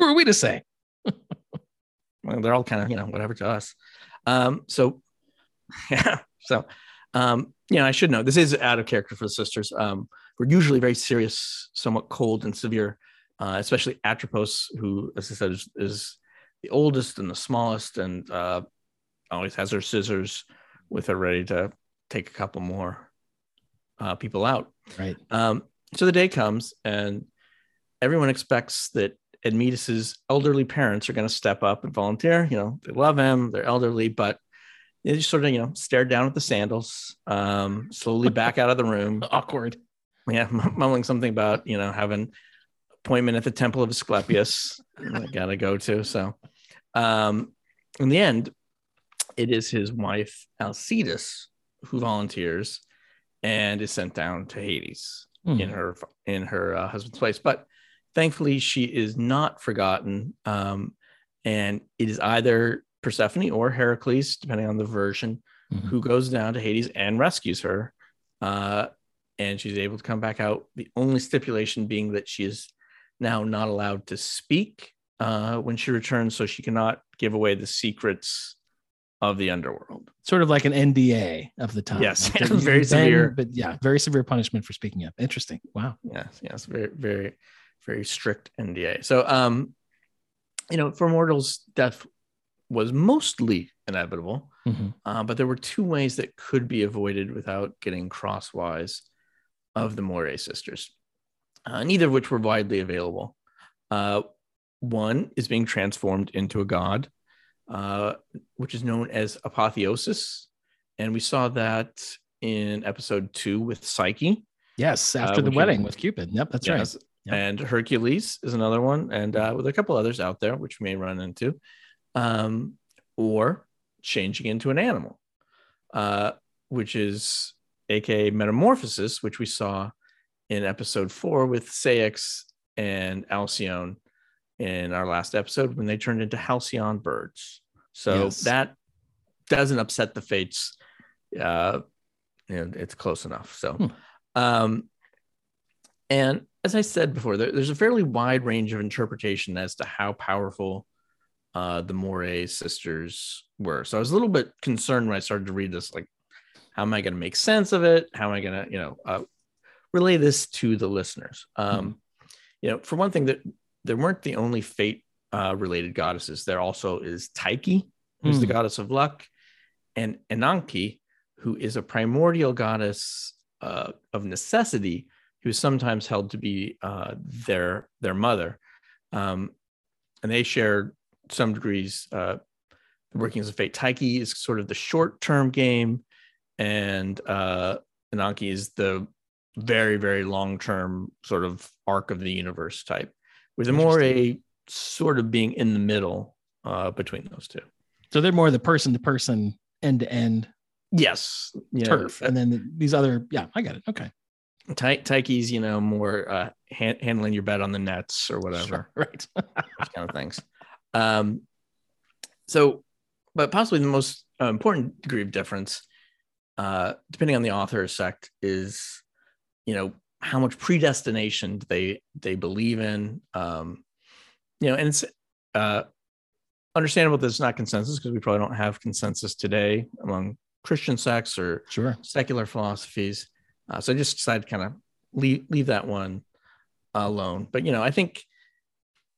Who are we to say? well, they're all kind of, you know, whatever to us. Um, so, yeah. So, um, you know, I should know this is out of character for the sisters. Um, who are usually very serious, somewhat cold and severe, uh, especially Atropos, who, as I said, is, is the oldest and the smallest, and uh, always has her scissors with her ready to take a couple more uh, people out. Right. Um, so the day comes, and everyone expects that Admetus's elderly parents are going to step up and volunteer. You know, they love him, they're elderly, but they just sort of, you know, stare down at the sandals, um, slowly back out of the room. Awkward. Yeah, mumbling something about, you know, having appointment at the Temple of Asclepius. I gotta go to. So, um, in the end, it is his wife Alcestis who volunteers and is sent down to Hades Hmm. in her in her uh, husband's place. But thankfully, she is not forgotten, um, and it is either Persephone or Heracles, depending on the version, Mhm. who goes down to Hades and rescues her. Uh, and she's able to come back out. The only stipulation being that she is now not allowed to speak uh, when she returns, so she cannot give away the secrets of the underworld. Sort of like an NDA of the time. Yes, Like, very severe. but yeah, very severe punishment for speaking up. Interesting. Wow. Yes, yes, very, very, very strict NDA. So, um, you know, for mortals, death was mostly inevitable, Mhm. uh, but there were two ways that could be avoided without getting crosswise of the Moirae sisters, uh, neither of which were widely available. Uh, one is being transformed into a god, uh, which is known as apotheosis, and we saw that in episode two with Psyche. Yes, Uh, after the wedding with Cupid. Yep, that's Yes. right. Yep. And Hercules is another one, and uh, with a couple others out there, which we may run into, um, or changing into an animal, uh, which is aka metamorphosis, which we saw in episode four with Ceyx and Alcyone in our last episode when they turned into halcyon birds. So Yes. that doesn't upset the fates. Uh, you know, it's close enough. So, Hmm. um, and as I said before, there, there's a fairly wide range of interpretation as to how powerful uh, the Moirae sisters were. So I was a little bit concerned when I started to read this, like, how am I going to make sense of it? How am I going to, you know, uh, relay this to the listeners? Um, You know, for one thing, that there weren't the only fate uh, related goddesses. There also is Tyche, who's the Hmm. goddess of luck, and Ananke, who is a primordial goddess uh, of necessity, who's sometimes held to be uh, their their mother, um, and they share some degrees uh, the workings of fate. Tyche is sort of the short term game, and uh, is the very very long term sort of arc of the universe type, with a more a sort of being in the middle uh, between those two. So they're more the person to person, end to end Yes, know, turf. And then these other, yeah, I got it. Okay. Ty- Tyche's, you know, more uh, han- handling your bet on the nets or whatever, Sure. Right. those kind of things. Um, so, but possibly the most uh, important degree of difference, uh, depending on the author sect, is you know how much predestination do they they believe in. Um, you know, and it's uh, understandable that it's not consensus because we probably don't have consensus today among Christian sects or Sure. secular philosophies. Uh, so I just decided to kind of leave leave that one alone. But you know, I think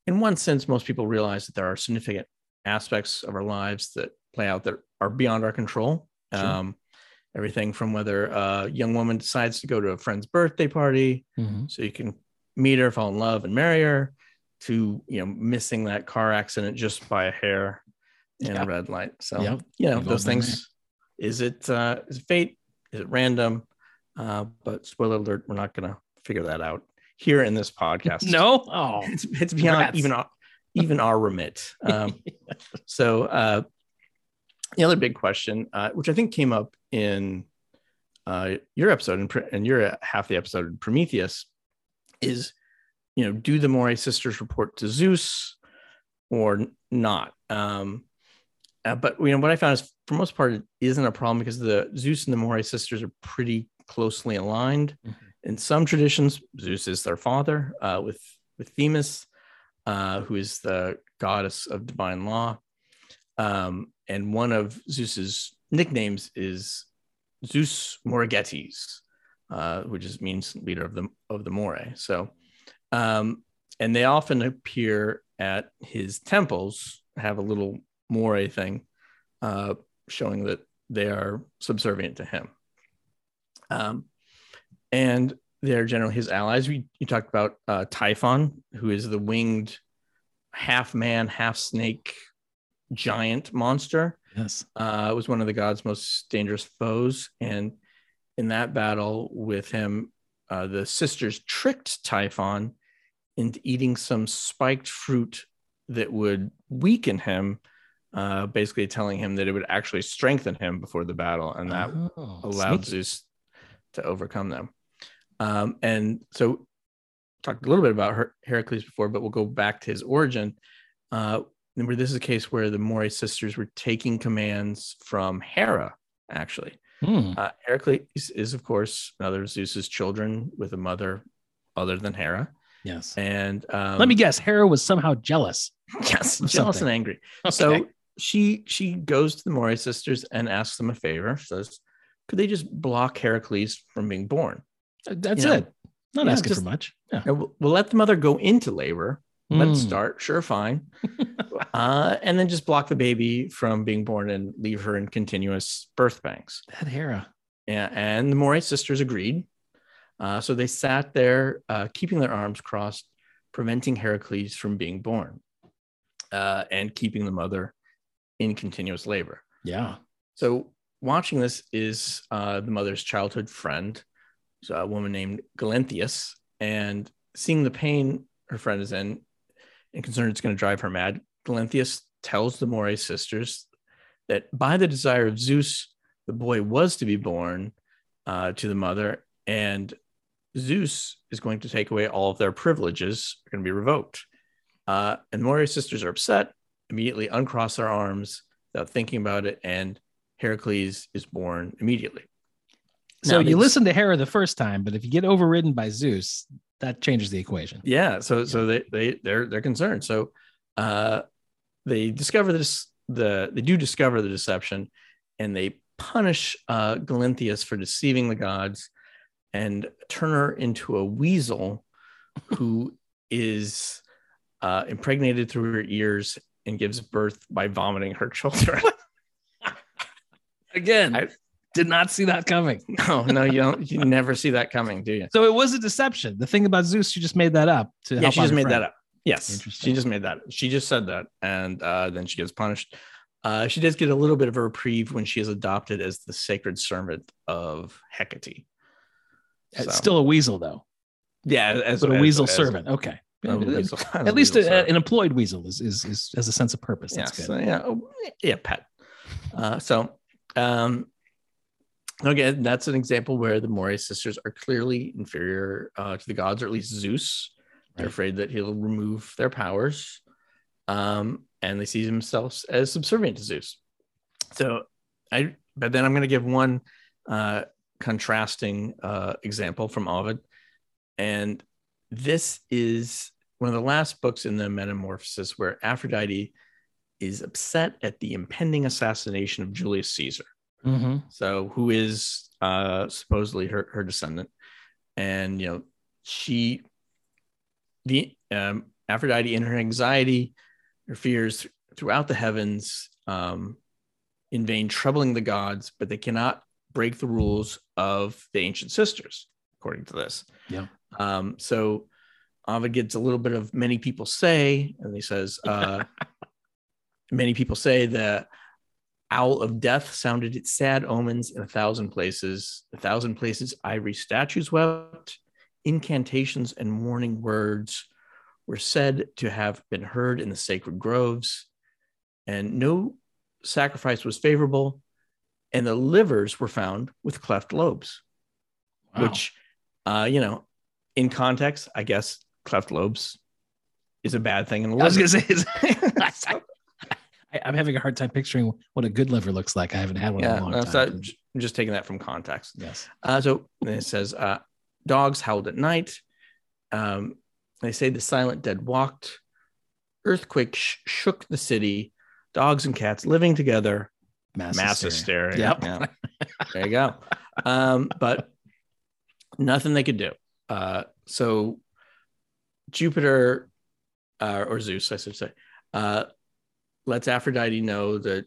in one sense, most people realize that there are significant aspects of our lives that play out that are beyond our control. Sure. Um, everything from whether a young woman decides to go to a friend's birthday party Mhm. so you can meet her, fall in love, and marry her, to you know missing that car accident just by a hair in Yeah. a red light. So Yep. you know We've those things. Is it uh, is it fate? Is it random? Uh, but spoiler alert, we're not gonna figure that out here in this podcast. No. Oh. it's, it's beyond Congrats. even our, even our remit. Um, so uh, the other big question, uh, which I think came up in uh, your episode and, and your half the episode in Prometheus, is you know, do the Moirae sisters report to Zeus or not? Um, uh, but you know what I found is for most part it isn't a problem because the Zeus and the Moirae sisters are pretty closely aligned. Mhm. In some traditions, Zeus is their father, uh, with with Themis, uh, who is the goddess of divine law. Um, and one of Zeus's nicknames is Zeus Moiragetes, uh, which is means leader of the of the Moirae. So, um, and they often appear at his temples, have a little Moirae thing, uh, showing that they are subservient to him. Um, and they're generally his allies. We you talked about uh, Typhon, who is the winged half man, half snake giant monster. Yes. Uh, was one of the god's most dangerous foes, and in that battle with him, uh, the sisters tricked Typhon into eating some spiked fruit that would weaken him, uh, basically telling him that it would actually strengthen him before the battle, and that Oh, allowed sneaky. Zeus to overcome them. Um, and so, talked a little bit about Her- Heracles before, but we'll go back to his origin. Uh, remember, this is a case where the Moirae sisters were taking commands from Hera, actually. Hmm. Uh, Heracles is, of course, another of Zeus's children with a mother other than Hera. Yes. And um, Let me guess. Hera was somehow jealous. yes, jealous something. and angry. Okay. So she she goes to the Moirae sisters and asks them a favor. Says, could they just block Heracles from being born? that's you know, it. Not yeah, asking just- for much. Yeah. We'll, we'll let the mother go into labor. Let it Hmm. start. Sure, fine. uh, and then just block the baby from being born and leave her in continuous birth banks. That Hera. Yeah, and the Moirae sisters agreed. Uh, so they sat there, uh, keeping their arms crossed, preventing Heracles from being born, uh, and keeping the mother in continuous labor. Yeah. So watching this is uh, the mother's childhood friend, so a woman named Galenthius, and seeing the pain her friend is in, and concerned it's going to drive her mad, Galenthius tells the Moirae sisters that by the desire of Zeus, the boy was to be born uh, to the mother, and Zeus is going to take away all of their privileges, are going to be revoked. Uh, and the Moirae sisters are upset, immediately uncross their arms without thinking about it, and Heracles is born immediately. So Now, you listen to Hera the first time, but if you get overridden by Zeus, that changes the equation. Yeah, so so they they they're they're concerned. So uh they discover this the they do discover the deception and they punish uh Galinthius for deceiving the gods and turn her into a weasel who is uh impregnated through her ears and gives birth by vomiting her children. Again, I- did not see that coming. no, no, you don't you never see that coming, do you? So it was a deception. The thing about Zeus, you just made that up to yeah, she just made friend. that up. Yes, she just made that. She just said that, and uh, then she gets punished. Uh, she does get a little bit of a reprieve when she is adopted as the sacred servant of Hecate. It's So, still a weasel though, yeah, as but a as- weasel as- servant. Okay. weasel- At least a, an employed weasel is, is is has a sense of purpose. That's yes, good. yeah, yeah, pet. Uh, so, um, again, that's an example where the Moirae sisters are clearly inferior uh, to the gods, or at least Zeus. They're Right. afraid that he'll remove their powers, um, and they see themselves as subservient to Zeus. So, I but then I'm going to give one uh, contrasting uh, example from Ovid, and this is one of the last books in the Metamorphosis where Aphrodite is upset at the impending assassination of Julius Caesar. Mhm. So, who is uh, supposedly her, her descendant, and you know, she, the um, Aphrodite, in her anxiety, her fears throughout the heavens, um, in vain troubling the gods, but they cannot break the rules of the ancient sisters, according to this. Yeah. Um, so, Ovid gets a little bit of many people say, and he says, uh, many people say that owl of death sounded its sad omens in a thousand places. A thousand places ivory statues wept. Incantations and warning words were said to have been heard in the sacred groves, and no sacrifice was favorable. And the livers were found with cleft lobes, Wow. which, uh, you know, in context, I guess cleft lobes is a bad thing in the I was liver. gonna say, is, I, I'm having a hard time picturing what a good liver looks like. I haven't had one in yeah, a long no, time. so I'm just taking that from context. yes. Uh, so it says, uh, dogs howled at night. Um, they say the silent dead walked. Earthquake sh- shook the city. Dogs and cats living together. Mass, Mass hysteria. hysteria. Yep. Yeah. There you go. Um, but Nothing they could do. Uh, so Jupiter uh, or Zeus, I should say, uh, lets Aphrodite know that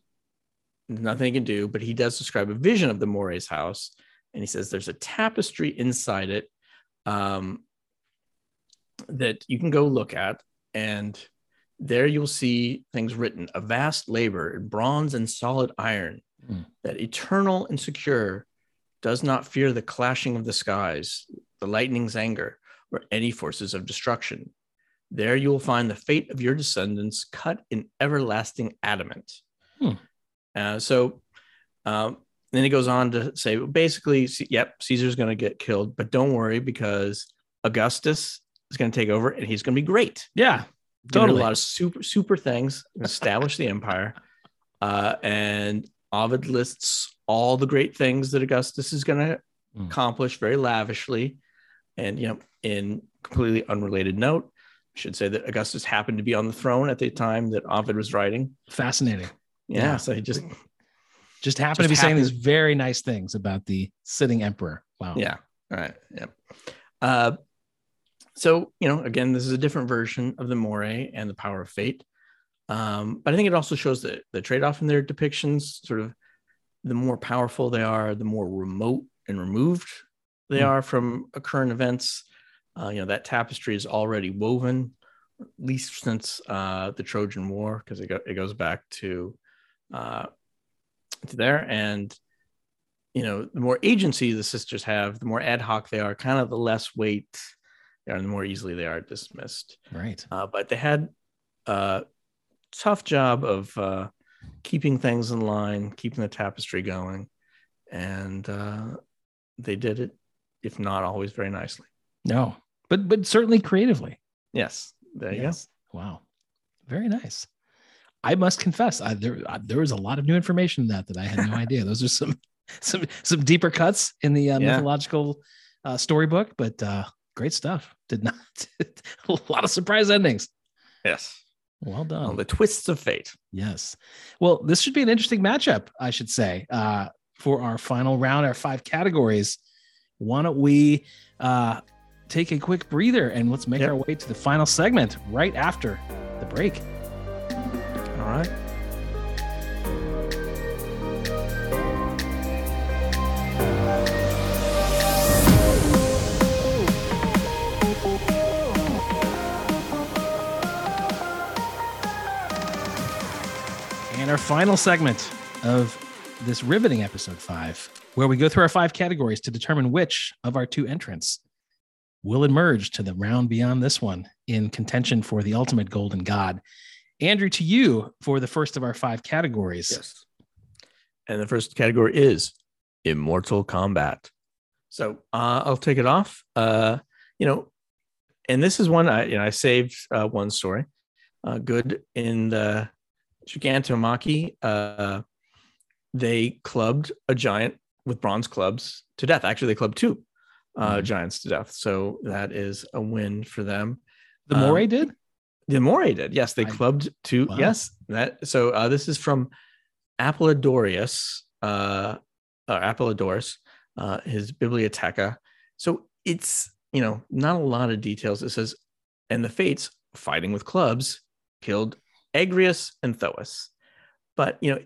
nothing he can do, but he does describe a vision of the Moirae's house. And he says there's a tapestry inside it um, that you can go look at. And there you'll see things written a vast labor in bronze and solid iron Hmm. that eternal and secure does not fear the clashing of the skies, the lightning's anger, or any forces of destruction. There you will find the fate of your descendants cut in everlasting adamant. Hmm. Uh, so um, then he goes on to say, basically, yep, Caesar's going to get killed, but don't worry because Augustus is going to take over and he's going to be great. Yeah, Totally. a lot of super super things, establish the empire, uh, and Ovid lists all the great things that Augustus is going to Mm. accomplish very lavishly, and you know, in completely unrelated note, I should say that Augustus happened to be on the throne at the time that Ovid was writing. fascinating. Yeah, Yeah. so he just Just happened to Just be saying these very nice things about the sitting emperor. Wow. yeah, all right, yeah. Uh, so you know, again, this is a different version of the Moirae and the Power of Fate. Um, but I think it also shows the the trade off in their depictions. Sort of, the more powerful they are, the more remote and removed they Hmm. are from current events. Uh, you know, that tapestry is already woven, at least since uh, the Trojan War, because it, go, it goes back to uh, to there. And you know, the more agency the sisters have, the more ad hoc they are, kind of the less weight and the more easily they are dismissed. Right. Uh, but they had a tough job of uh, keeping things in line, keeping the tapestry going, and uh, they did it, if not always very nicely. No, but but certainly creatively. Yes, there you Yes. Wow. Very nice. I must confess, I, there I, there was a lot of new information in that that I had no idea. Those are some some some deeper cuts in the uh, Yeah. mythological uh, storybook, but uh, great stuff. Did not a lot of surprise endings. Yes, Well done. Well, the twists of fate. Yes. Well, this should be an interesting matchup, I should say, uh, for our final round, our five categories. Why don't we uh, take a quick breather and let's make Yep. our way to the final segment right after the break. All right. Our final segment of this riveting episode five, where we go through our five categories to determine which of our two entrants will emerge to the round beyond this one in contention for the ultimate golden god. Andrew, to you for the first of our five categories. Yes. And the first category is immortal combat. So uh, I'll take it off. Uh, you know, and this is one I you know I saved uh, one story. Uh, good in the Gigantomachy. Uh, they clubbed a giant with bronze clubs to death. Actually, they clubbed two uh, Mhm. giants to death. So that is a win for them. The Um, Moirae did? The Moirae did. Yes, they I- clubbed two. Wow. Yes, that. So uh, this is from Apollodorus, uh, or Apollodorus, uh, his Bibliotheca. So it's you know not a lot of details. It says, and the Fates fighting with clubs killed Agrius and Thoas, but you know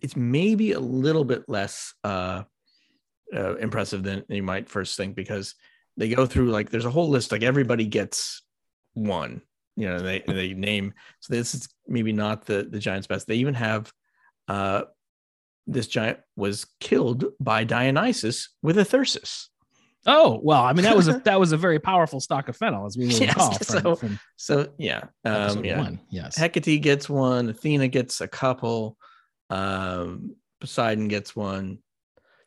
it's maybe a little bit less uh, uh, impressive than you might first think because they go through like there's a whole list like everybody gets one you know they they name. So this is maybe not the the giant's best. They even have uh this giant was killed by dionysus with a thyrsus Oh, well, I mean, that was a that was a very powerful stock of fennel, as we will Yes, recall from, so- from so yeah um yeah one. Yes. hecate gets one athena gets a couple um poseidon gets one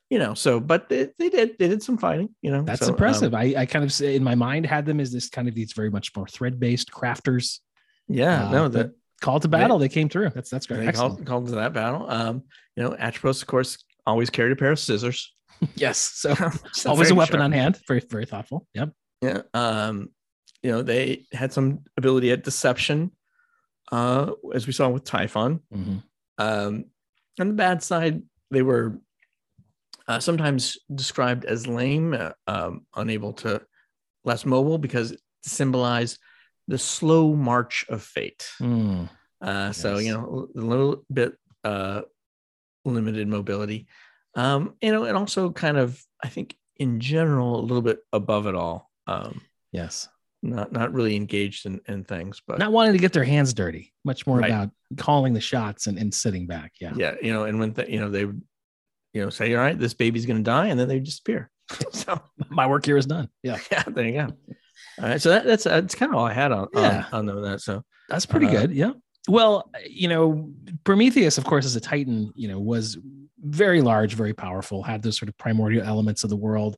you know so but they, they did they did some fighting you know That's so, um, impressive. I, I kind of say in my mind had them as this kind of these very much more thread based crafters. yeah Uh, no that Call to battle, they, came through. That's that's great. they called, called to that battle um you know atropos of course always carried a pair of scissors yes. So always a weapon on hand. Very, very thoughtful. Yep. Yeah. Um, you know, they had some ability at deception, uh, as we saw with Typhon. Mhm. Um, on the bad side, they were uh, sometimes described as lame, uh, um, unable to, less mobile because it symbolize the slow march of fate. Hmm. Uh, So you know, a little bit uh, limited mobility, um, you know, and also kind of, I think, in general, a little bit above it all. Um, Yes. not not really engaged in, in things, but Not wanting to get their hands dirty, much more Right. about calling the shots and, and sitting back. Yeah. yeah, you know, and when th- you know they would, you know, say, "All right, this baby's going to die," and then they disappear. so My work here is done. Yeah. yeah, there you go. All right, so that, that's that's kind of all I had on Yeah. on, on that. So That's pretty Uh, good. Yeah. Well, you know, Prometheus, of course, as a Titan, you know, was very large, very powerful, had those sort of primordial elements of the world.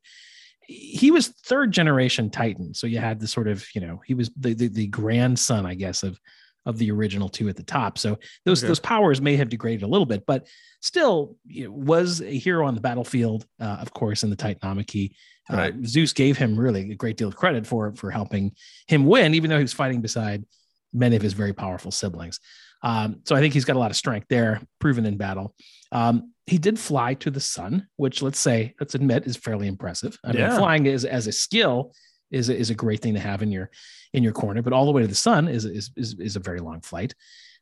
He was third generation Titan. So you had the sort of, you know, he was the the, the grandson, I guess, of of the original two at the top. So those Okay. those powers may have degraded a little bit, but still you know, was a hero on the battlefield, uh, of course, in the Titanomachy. Uh, Right. Zeus gave him really a great deal of credit for for helping him win, even though he was fighting beside many of his very powerful siblings. Um, so I think he's got a lot of strength there, proven in battle. Um, he did fly to the sun, which let's say, let's admit, is fairly impressive. I mean, Yeah. flying is as a skill is a, is a great thing to have in your in your corner, but all the way to the sun is is is, is a very long flight.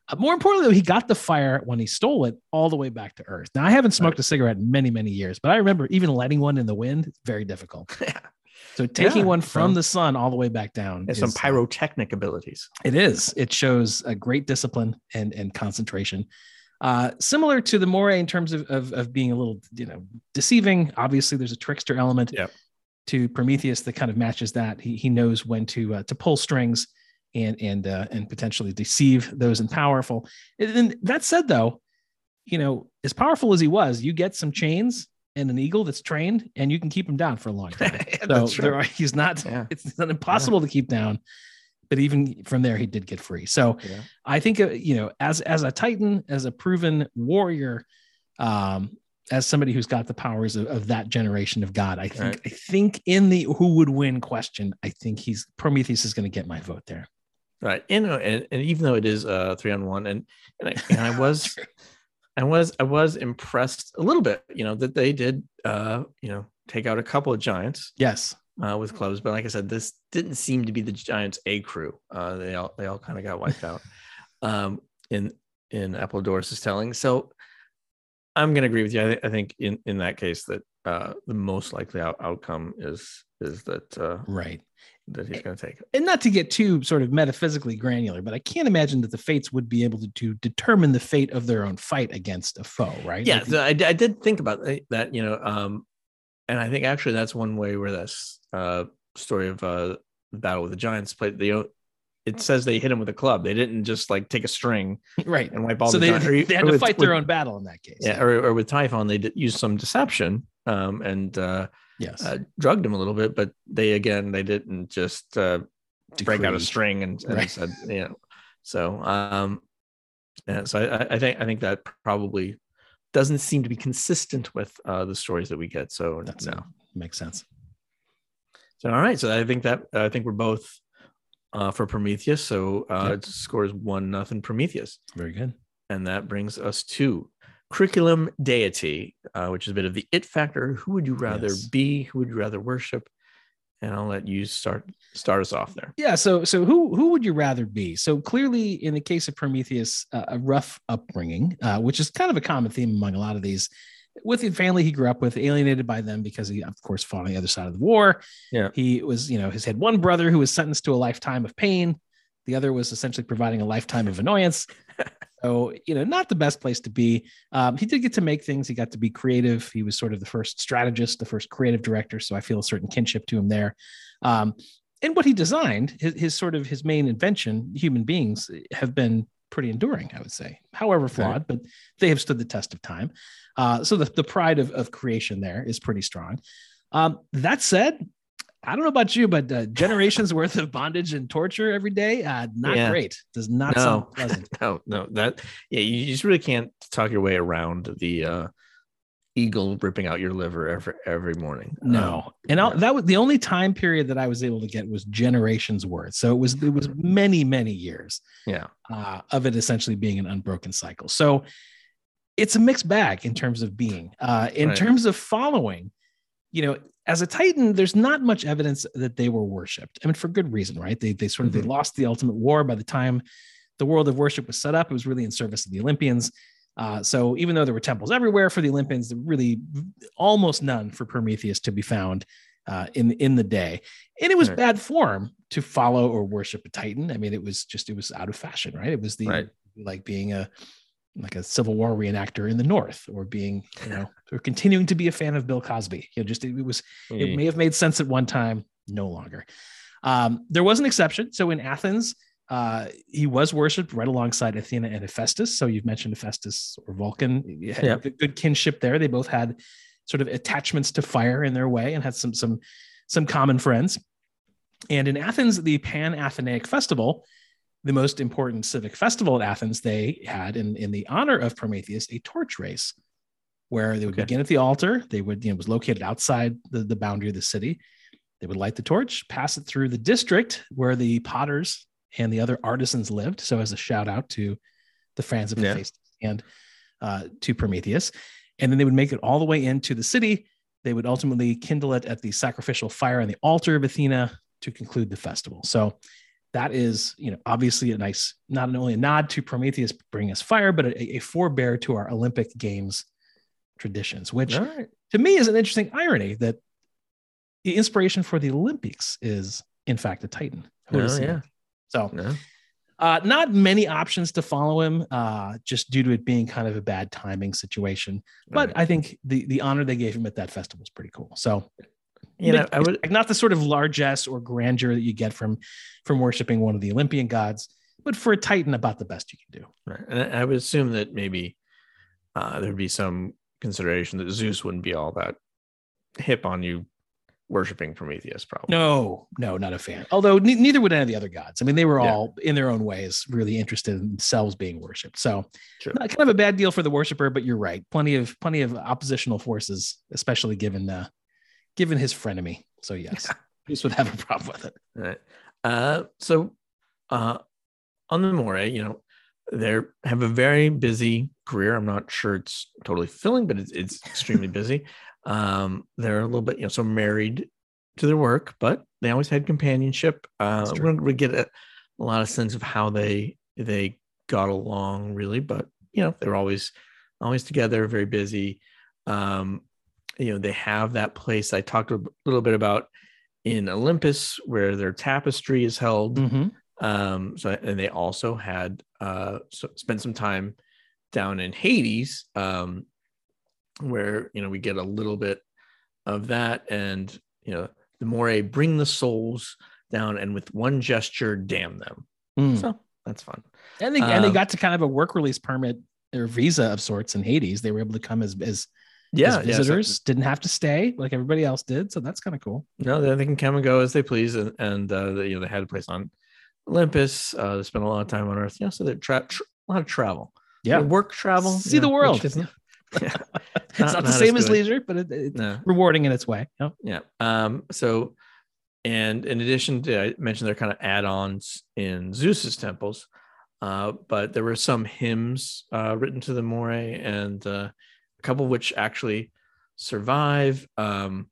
Uh, more importantly, though, he got the fire when he stole it all the way back to Earth. Now, I haven't smoked a cigarette in many, many years, but I remember even lighting one in the wind, very difficult. So taking Yeah, one from the sun all the way back down, is some pyrotechnic abilities. it is. It shows a great discipline and and concentration. Uh, similar to the Moirae in terms of, of of being a little, you know, deceiving. Obviously, there's a trickster element Yep. to Prometheus that kind of matches that. He he knows when to uh, to pull strings and and uh, and potentially deceive those in powerful. And then that said, though, you know, as powerful as he was, you get some chains and an eagle that's trained, and you can keep him down for a long time. So That's there right. are, he's not. Yeah. It's not impossible to keep down, but even from there, he did get free. So Yeah. I think uh, you know, as as a Titan, as a proven warrior, um, as somebody who's got the powers of, of that generation of God, I think Right. I think in the who would win question, I think he's Prometheus is going to get my vote there. Right. And, uh, and and even though it is uh three on one, and and I, and I was I was I was impressed a little bit, you know, that they did uh, you know, take out a couple of giants Yes. Uh with clubs. But like I said, this didn't seem to be the giants A crew. Uh they all they all kind of got wiped out um in in Apollodorus' telling. So I'm gonna agree with you. I, thi- I think in in that case that uh the most likely out- outcome is is that uh Right. that he's gonna take it. and not to get too sort of metaphysically granular, but I can't imagine that the fates would be able to, to determine the fate of their own fight against a foe, right? yeah Like, so I, I did think about that- that you know um and i think actually that's one way where this uh story of uh the battle with the giants played the it says they hit him with a club they didn't just like take a string right. and wipe all So the they, giants or- they had to with- fight their with- own battle in that case. yeah or, or with typhon they did use some deception um and uh, yes. uh drugged him a little bit but they again they didn't just uh break out a string and, and Right. said you know so um yeah so I, I think i think that probably doesn't seem to be consistent with uh the stories that we get so That's no makes sense. so all right so i think that i think we're both uh for prometheus so uh Yep. it scores one nothing prometheus Very good. and that brings us to curriculum deity uh which is a bit of the it factor who would you rather Yes. be who would you rather worship and i'll let you start start us off there Yeah. So, so who who would you rather be? So clearly, in the case of Prometheus, uh, a rough upbringing, uh, which is kind of a common theme among a lot of these. With the family he grew up with, alienated by them because he, of course, fought on the other side of the war. Yeah. He was, you know, his had one brother who was sentenced to a lifetime of pain. The other was essentially providing a lifetime of annoyance. So, you know, not the best place to be. Um, he did get to make things. He got to be creative. He was sort of the first strategist, the first creative director. So I feel a certain kinship to him there. Um, and what he designed, his, his sort of his main invention, human beings have been pretty enduring, I would say, however flawed, but they have stood the test of time. Uh, so the, the pride of, of creation there is pretty strong. Um, that said, I don't know about you, but uh, generations worth of bondage and torture every day, uh, not Yeah. great. Does not No. sound pleasant. no no that yeah you just really can't talk your way around the uh eagle ripping out your liver every every morning No, Um, and yeah. that was the only time period that I was able to get was generations worth. So it was it was many many years yeah uh, of it essentially being an unbroken cycle. So it's a mixed bag in terms of being. Uh, in Right. terms of following, you know, as a Titan, there's not much evidence that they were worshipped. I mean, for good reason, right? They they sort of they Mhm. lost the ultimate war by the time the world of worship was set up. It was really in service of the Olympians. Uh, so even though there were temples everywhere for the Olympians, there really almost none for Prometheus to be found uh, in in the day. And it was Right. bad form to follow or worship a Titan. I mean, it was just it was out of fashion, right? It was the Right. like being a like a Civil War reenactor in the North, or being you know, or continuing to be a fan of Bill Cosby. You know, just it, was it may have made sense at one time, no longer. Um, there was an exception. So in Athens, uh, he was worshipped right alongside Athena and Hephaestus. So you've mentioned Hephaestus or Vulcan. Had Yeah. good, good kinship there. They both had sort of attachments to fire in their way and had some some some common friends. And in Athens, the Panathenaic Festival, the most important civic festival at Athens, they had in, in the honor of Prometheus a torch race where they would Okay. begin at the altar. They would, you know, it was located outside the, the boundary of the city. They would light the torch, pass it through the district where the potters and the other artisans lived. So, as a shout out to the fans of Yeah. Hephaestus and uh, to Prometheus. And then they would make it all the way into the city. They would ultimately kindle it at the sacrificial fire on the altar of Athena to conclude the festival. So, that is, you know, obviously a nice, not only a nod to Prometheus bringing us fire, but a, a forebear to our Olympic Games traditions, which right. to me is an interesting irony that the inspiration for the Olympics is, in fact, a Titan. Who Oh, yeah. it? So, uh, not many options to follow him, uh, just due to it being kind of a bad timing situation. But Right. I think the the honor they gave him at that festival is pretty cool. So, you know, I would like not the sort of largesse or grandeur that you get from from worshiping one of the Olympian gods, but for a Titan, about the best you can do. Right. And I would assume that maybe uh, there'd be some consideration that Zeus wouldn't be all that hip on you worshiping Prometheus, probably. No, no, not a fan. Although ne- neither would any of the other gods. I mean, they were Yeah. all in their own ways really interested in themselves being worshipped. So, Sure. not- kind of a bad deal for the worshiper. But you're right. Plenty of plenty of oppositional forces, especially given uh, given his frenemy. So yes, Zeus would have a problem with it. Right. Uh, so uh, on the Moirae, you know, they have a very busy career. I'm not sure it's totally filling, but it's, it's extremely busy. Um, they're a little bit, you know, so married to their work, but they always had companionship. Uh, we don't really get a, a lot of sense of how they they got along, really, but you know, they're always always together, very busy. Um, you know, they have that place I talked a little bit about in Olympus where their tapestry is held. Mhm. Um, so and they also had uh so spent some time down in Hades, um, where you know we get a little bit of that, and you know the Moirae bring the souls down and with one gesture damn them. Mm. So that's fun. And they and they Um, got to kind of a work release permit or visa of sorts in Hades. They were able to come as as, Yeah, as yeah, visitors, didn't have to stay like everybody else did. So that's kind of cool. no, they, they can come and go as they please, and, and uh, they, you know they had a place on Olympus. Uh, they spent a lot of time on Earth. Yeah, so they tra- tr- a lot of travel. Yeah. work travel. See the world. is- yeah. it's not, the same as good. leisure, but it, it's No. rewarding in its way. Yeah. Um, so, and in addition to, I mentioned they're kind of add ons in Zeus's temples, uh, but there were some hymns uh, written to the Moirae, and uh, a couple of which actually survive. Um,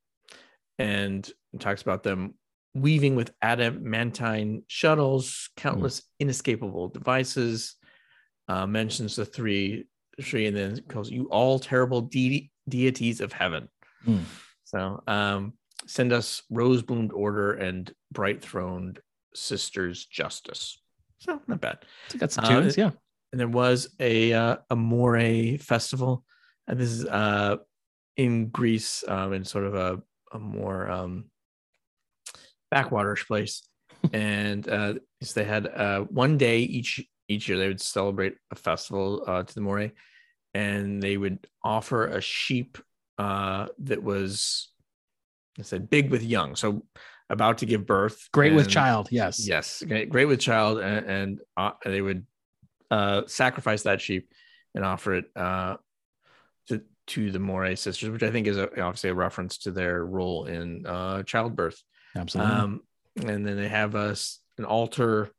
and talks about them weaving with adamantine shuttles, countless inescapable devices. Uh, mentions the three, three, and then calls you all terrible de- deities of heaven. Hmm. So um, send us rose bloomed order and bright throned sisters justice. So not bad. Got some Uh, tunes. Yeah. And there was a uh, a Moirae festival, and this is uh, in Greece, um, in sort of a a more um, backwaters place. and uh, so they had uh, one day each each year they would celebrate a festival uh, to the Moirae, and they would offer a sheep uh, that was, I said, big with young, so about to give birth. Great with child. Yes. Yes, great, great with child, and, and uh, they would uh, sacrifice that sheep and offer it uh, to the Moirae sisters, which I think is a, obviously a reference to their role in uh, childbirth. Absolutely. Um, and then they have us an altar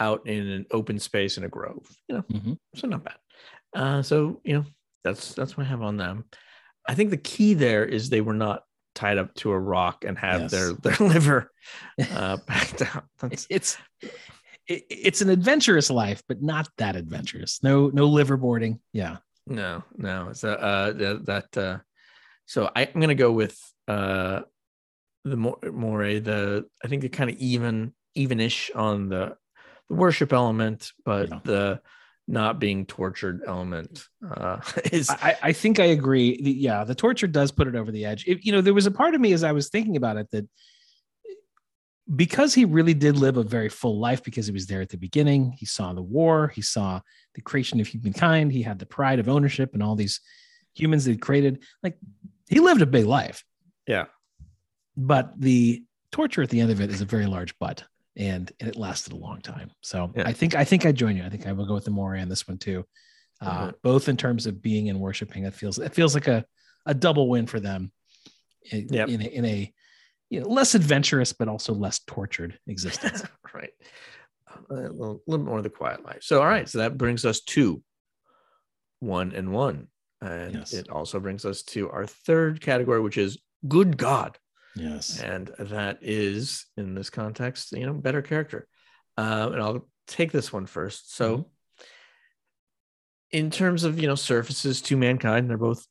out in an open space in a grove. You know, Mhm. so not bad. Uh, so you know, That's that's what I have on them. I think the key there is they were not tied up to a rock and have Yes. their their liver uh, back down. That's, it's it's an adventurous life, but not that adventurous. No no liverboarding. Yeah. No, no. So uh, that, that uh, so I, I'm gonna go with uh, the more more the I think they're kind of even evenish on the the worship element, but Yeah. the not being tortured element uh, is I, I think I agree. The- yeah, the torture does put it over the edge. It, you know, there was a part of me as I was thinking about it that because he really did live a very full life because he was there at the beginning, he saw the war, he saw the creation of humankind, he had the pride of ownership and all these humans that he created. Like he lived a big life. Yeah. But the torture at the end of it is a very large but. And, and it lasted a long time. So Yeah. I think I think I join you. I think I will go with the Moirae on this one too uh, Mhm. both in terms of being and worshiping. It feels it feels like a a double win for them in, Yep. in a, in a you know, less adventurous but also less tortured existence. right. A little, little more of the quiet life. So, all right. So that brings us to one and one. And Yes. it also brings us to our third category, which is good God. yes. And that is, in this context, you know, better character. Um, and I'll take this one first. So, Mm-hmm. in terms of, you know, surfaces to mankind, they're both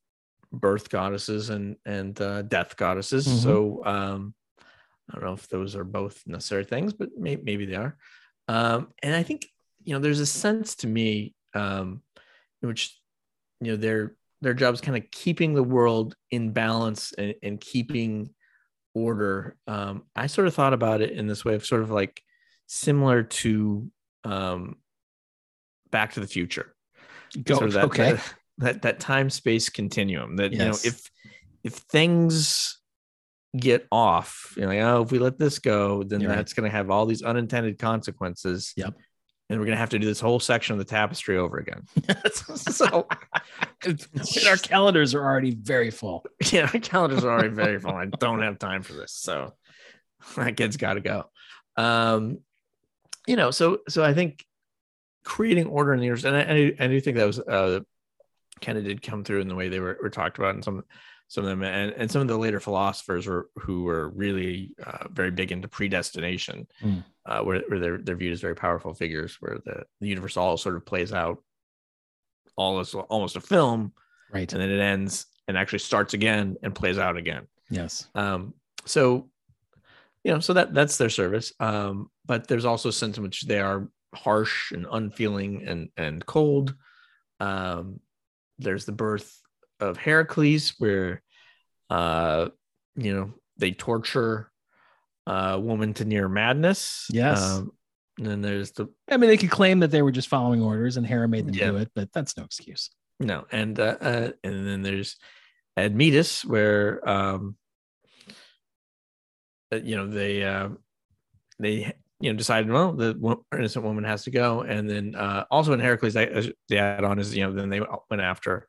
birth goddesses and and uh, death goddesses. Mhm. So, um, I don't know if those are both necessary things, but may- maybe they are. Um, and I think you know there's a sense to me um, in which you know their their job is kind of keeping the world in balance and, and keeping order. Um, I sort of thought about it in this way of sort of like similar to um, Back to the Future. Go, Sort of that, okay. that that that time space continuum that you know if if things get off you know like, oh if we let this go then You're right. that's going to have all these unintended consequences Yep. and we're going to have to do this whole section of the tapestry over again so our calendars are already very full. yeah our calendars are already very full i don't have time for this so that kid's got to go um you know so so i think creating order in the universe and i, I I do think that was uh kind of did come through in the way they were, were talked about and some some of them and, and some of the later philosophers were who were really uh, very big into predestination Mm. uh, where, where they're, they're viewed as very powerful figures where the, the universe all sort of plays out all as almost a film Right. and then it ends and actually starts again and plays out again Yes. um, so you know so that that's their service um, but there's also a sense in which they are harsh and unfeeling and and cold um, there's the birth of heracles where uh, you know they torture a woman to near madness Yes. um, and then there's the I mean, they could claim that they were just following orders and Hera made them Yeah. do it, but that's no excuse. No, and uh, uh and then there's Admetus where um uh, you know they uh, they you know decided well the innocent woman has to go and then uh also in Heracles they, the add on is you know then they went after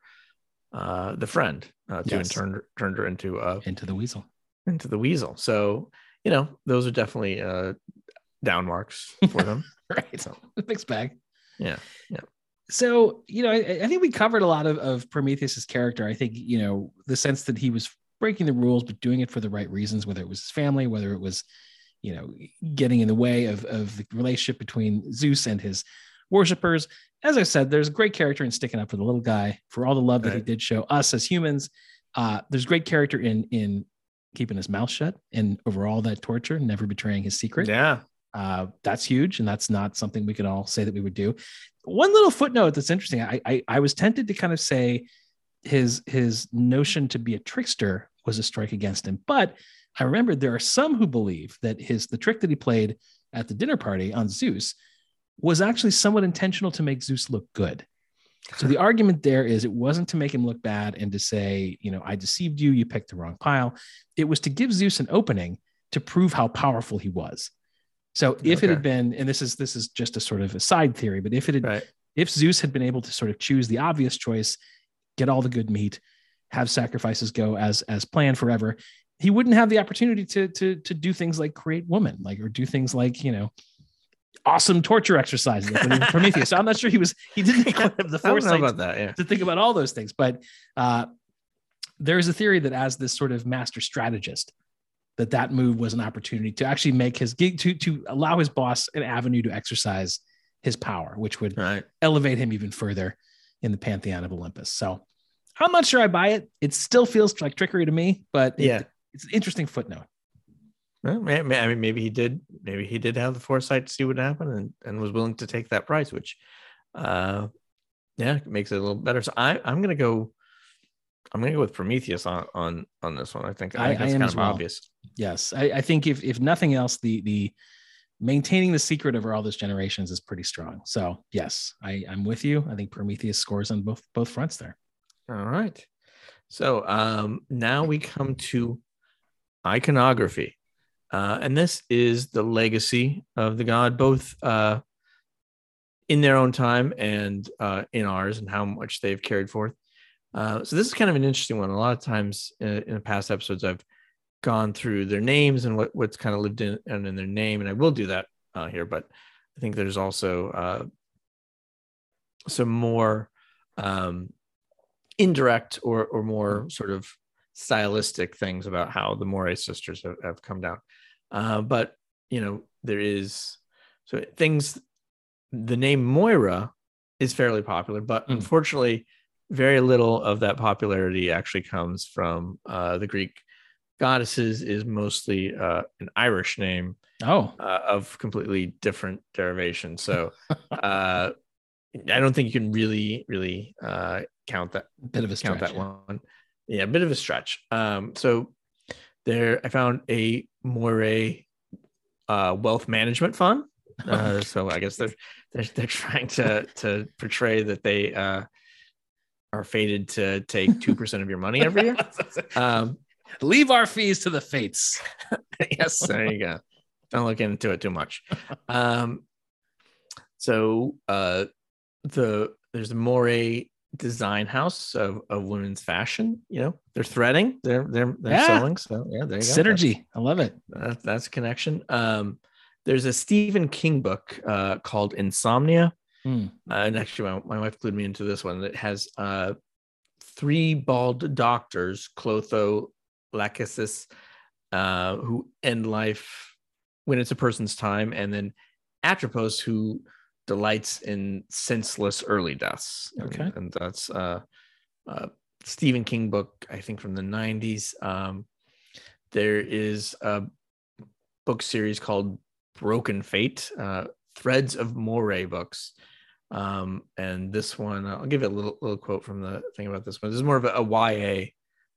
uh the friend uh to and Yes. turned turned her into uh Into the weasel. into the weasel so you know those are definitely uh down marks for them Right. So- Mixed bag. Yeah, yeah. So, you know, I, I think we covered a lot of, of Prometheus's character. I think, you know, the sense that he was breaking the rules, but doing it for the right reasons, whether it was his family, whether it was, you know, getting in the way of, of the relationship between Zeus and his worshipers. As I said, there's great character in sticking up for the little guy, for all the love that he did show us as humans. Uh, there's great character in in keeping his mouth shut and over all that torture, never betraying his secret. yeah Uh, that's huge, and that's not something we could all say that we would do. One little footnote that's interesting. I, I I was tempted to kind of say his his notion to be a trickster was a strike against him, but I remembered there are some who believe that his the trick that he played at the dinner party on Zeus was actually somewhat intentional to make Zeus look good. So the argument there is it wasn't to make him look bad and to say, you know, I deceived you, you picked the wrong pile. It was to give Zeus an opening to prove how powerful he was. So if it had been, and this is this is just a sort of a side theory, but if it had right if Zeus had been able to sort of choose the obvious choice, get all the good meat, have sacrifices go as as planned forever, he wouldn't have the opportunity to to to do things like create woman, like or do things like you know awesome torture exercises he Prometheus. So I'm not sure he was he didn't have the I don't know foresight about that. Yeah. to think about all those things. But uh, there's a theory that as this sort of master strategist, that that move was an opportunity to actually make his gig to to allow his boss an avenue to exercise his power, which would Right. elevate him even further in the pantheon of Olympus. So I'm not sure I buy it. It still feels like trickery to me, but it- Yeah. It's an interesting footnote. Well, I mean, maybe he did. Maybe he did have the foresight to see what happened and, and was willing to take that price, which, uh, yeah, makes it a little better. So I, I'm gonna go. I'm gonna go with Prometheus on on on this one. I think, I I- think that's am kind of well. obvious. Yes, I, I think if if nothing else, the the maintaining the secret over all those generations is pretty strong. So yes, I, I'm with you. I think Prometheus scores on both both fronts there. All right. So um, now we come to iconography. Uh, and this is the legacy of the god, both uh, in their own time and uh, in ours, and how much they've carried forth. Uh, so, this is kind of an interesting one. A lot of times uh, in the past episodes, I've gone through their names and what, what's kind of lived in, and in their name, and I will do that uh, here. But I think there's also some more um, indirect or or more sort of stylistic things about how the Moirae sisters have, have come down. Uh, but you know, there is so things. The name Moira is fairly popular, but Mm. unfortunately, very little of that popularity actually comes from uh, the Greek goddesses. Is mostly uh, an Irish name Oh, uh, of completely different derivation. So uh, I don't think you can really, really uh, count that bit of a count stretch. that one. Yeah, a bit of a stretch. Um, so there, I found a Moray uh, wealth management fund. Uh, so I guess they're they're they're trying to to portray that they uh, are fated to take two percent of your money every year. Um, Leave our fees to the fates. yes, there you go. Don't look into it too much. Um, so uh, the there's a Moray design house of, of women's fashion. You know, they're threading, they're they're they're Yeah. selling. So yeah, there you go. Synergy. I love it. That's, that's a connection. Um, there's a Stephen King book uh, called Insomnia. Hmm. Uh, and actually, my, my wife glued me into this one It has uh, three bald doctors, Clotho, Lachesis, uh, who end life when it's a person's time, and then Atropos, who delights in senseless early deaths. Okay. And, that's uh, uh, Stephen King book, I think from the 90s. Um, there is a book series called Broken Fate, uh, Threads of Moray books. Um, and this one, I'll give it a little little quote from the thing about this one. This is more of a, a YA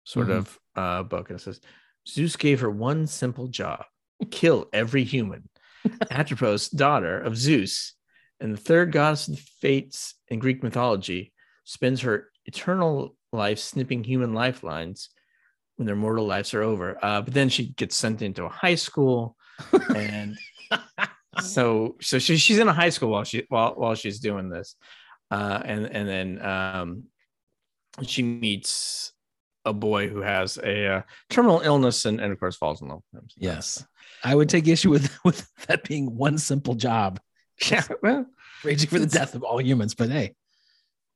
sort Mhm. of uh, book, and it says Zeus gave her one simple job: kill every human. Atropos, daughter of Zeus, and the third goddess of the fates in Greek mythology, spends her eternal life snipping human lifelines when their mortal lives are over. Uh, but then she gets sent into a high school, and so so she, she's in a high school while she while while she's doing this, uh, and and then um, she meets a boy who has a uh, terminal illness and, and of course falls in love with him. Yes. I would take issue with with that being one simple job, yeah, well, raging for the death of all humans. But hey,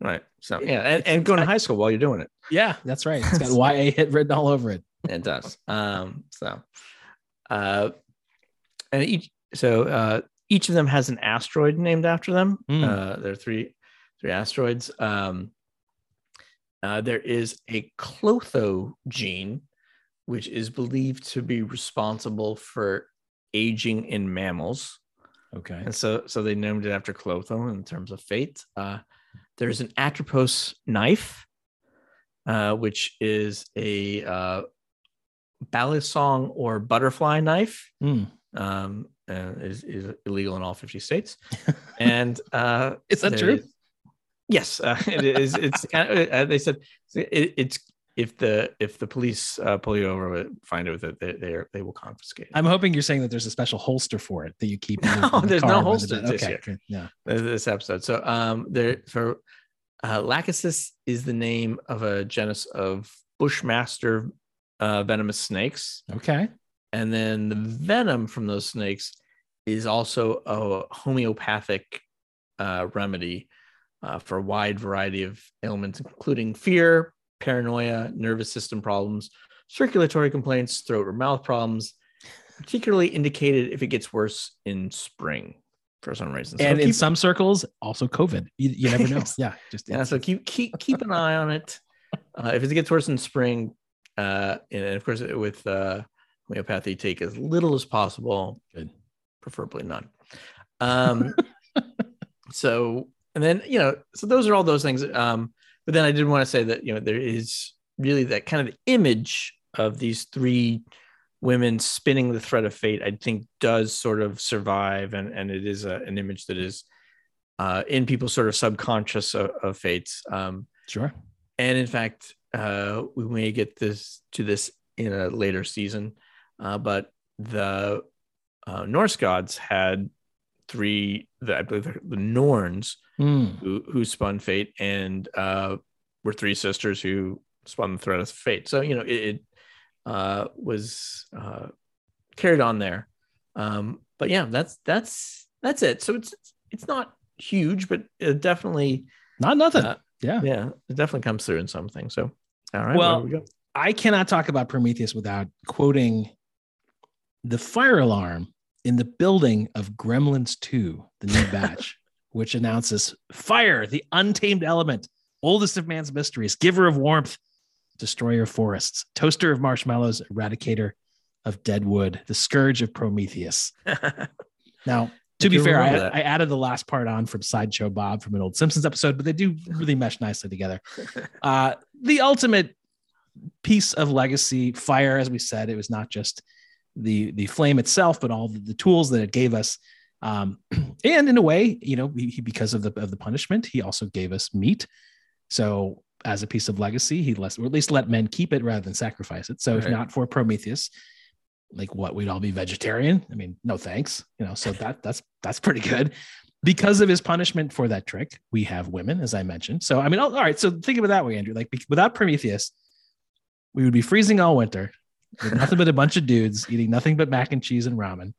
right. So yeah, and, and going to high school while you're doing it. yeah, that's right. It's got YA hit written all over it. It does. Um, so, uh, and each so uh, each of them has an asteroid named after them. Mm. Uh, there are three three asteroids. Um, uh, there is a Clotho gene, which is believed to be responsible for aging in mammals, Okay. and so so they named it after Clotho in terms of fate. Uh, there's an Atropos knife, uh, which is a uh, balisong or butterfly knife. Hmm. Um, is, is illegal in all 50 states. And uh, Is that true? is- yes, uh, it is. It's kind of, uh, they said it, it's if the if the police uh, pull you over, find it with it, they they, are, they will confiscate. it. I'm hoping you're saying that there's a special holster for it that you keep. in the- No, the there's no holster the- Okay. Yeah. this episode. So um there for uh Lachesis is the name of a genus of bushmaster uh venomous snakes. Okay. And then the venom from those snakes is also a homeopathic uh, remedy uh, for a wide variety of ailments, including fear, paranoia, nervous system problems, circulatory complaints, throat or mouth problems, particularly indicated if it gets worse in spring for some reason. So and keep, in some circles, also COVID. You, you never know. yeah, just yeah. So keep keep keep an eye on it. Uh, if it gets worse in spring, uh, and of course with uh, homeopathy, take as little as possible. Good, preferably none. Um, so and then you know, so those are all those things. Um, but then I did want to say that you know there is really that kind of image of these three women spinning the thread of fate i think does sort of survive and and it is a, an image that is uh, in people's sort of subconscious of, of fates um, sure. and in fact uh, we may get this to this in a later season uh, but the uh, norse gods had three the, i believe the norns mm. who, who spun fate and uh, were three sisters who spun the thread of fate so you know it, it uh, was uh, carried on there. Um, but yeah, that's that's that's it. So it's it's not huge, but it definitely not nothing. Uh, yeah, yeah, it definitely comes through in something. So all right, well, we I cannot talk about Prometheus without quoting the fire alarm in the building of Gremlins 2, the new batch, which announces fire, the untamed element, oldest of man's mysteries, giver of warmth, destroyer of forests, toaster of marshmallows, eradicator of dead wood, the scourge of Prometheus. now, to be fair, I, I, added the last part on from Sideshow Bob from an old Simpsons episode, but they do really mesh nicely together. Uh, the ultimate piece of legacy fire, as we said, it was not just the the flame itself, but all the, the tools that it gave us. Um, and in a way, you know, he, because of the of the punishment, he also gave us meat. So as a piece of legacy. He let, or at least let men keep it rather than sacrifice it. So right. if not for Prometheus, like what we'd all be vegetarian. I mean, no thanks. You know, so that that's that's pretty good. Because of his punishment for that trick, we have women, as I mentioned. So I mean, all right. So think of it that way, Andrew. Like without Prometheus, we would be freezing all winter with nothing but a bunch of dudes eating nothing but mac and cheese and ramen.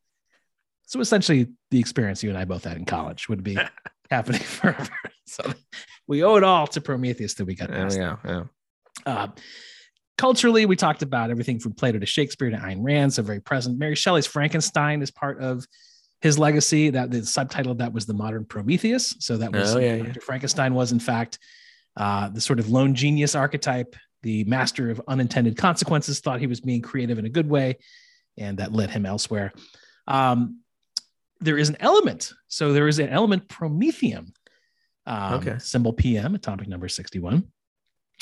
So essentially, the experience you and I both had in college would be happening forever. So we owe it all to Prometheus that we got past. Yeah, yeah. Uh, culturally, we talked about everything from Plato to Shakespeare to Ayn Rand, so very present. Mary Shelley's Frankenstein is part of his legacy. That the subtitle of that was the modern Prometheus. So that was oh, yeah, yeah. Frankenstein was in fact uh, the sort of lone genius archetype, the master of unintended consequences. Thought he was being creative in a good way, and that led him elsewhere. Um, there is an element. So there is an element promethium. Um, okay. Symbol PM, atomic number 61.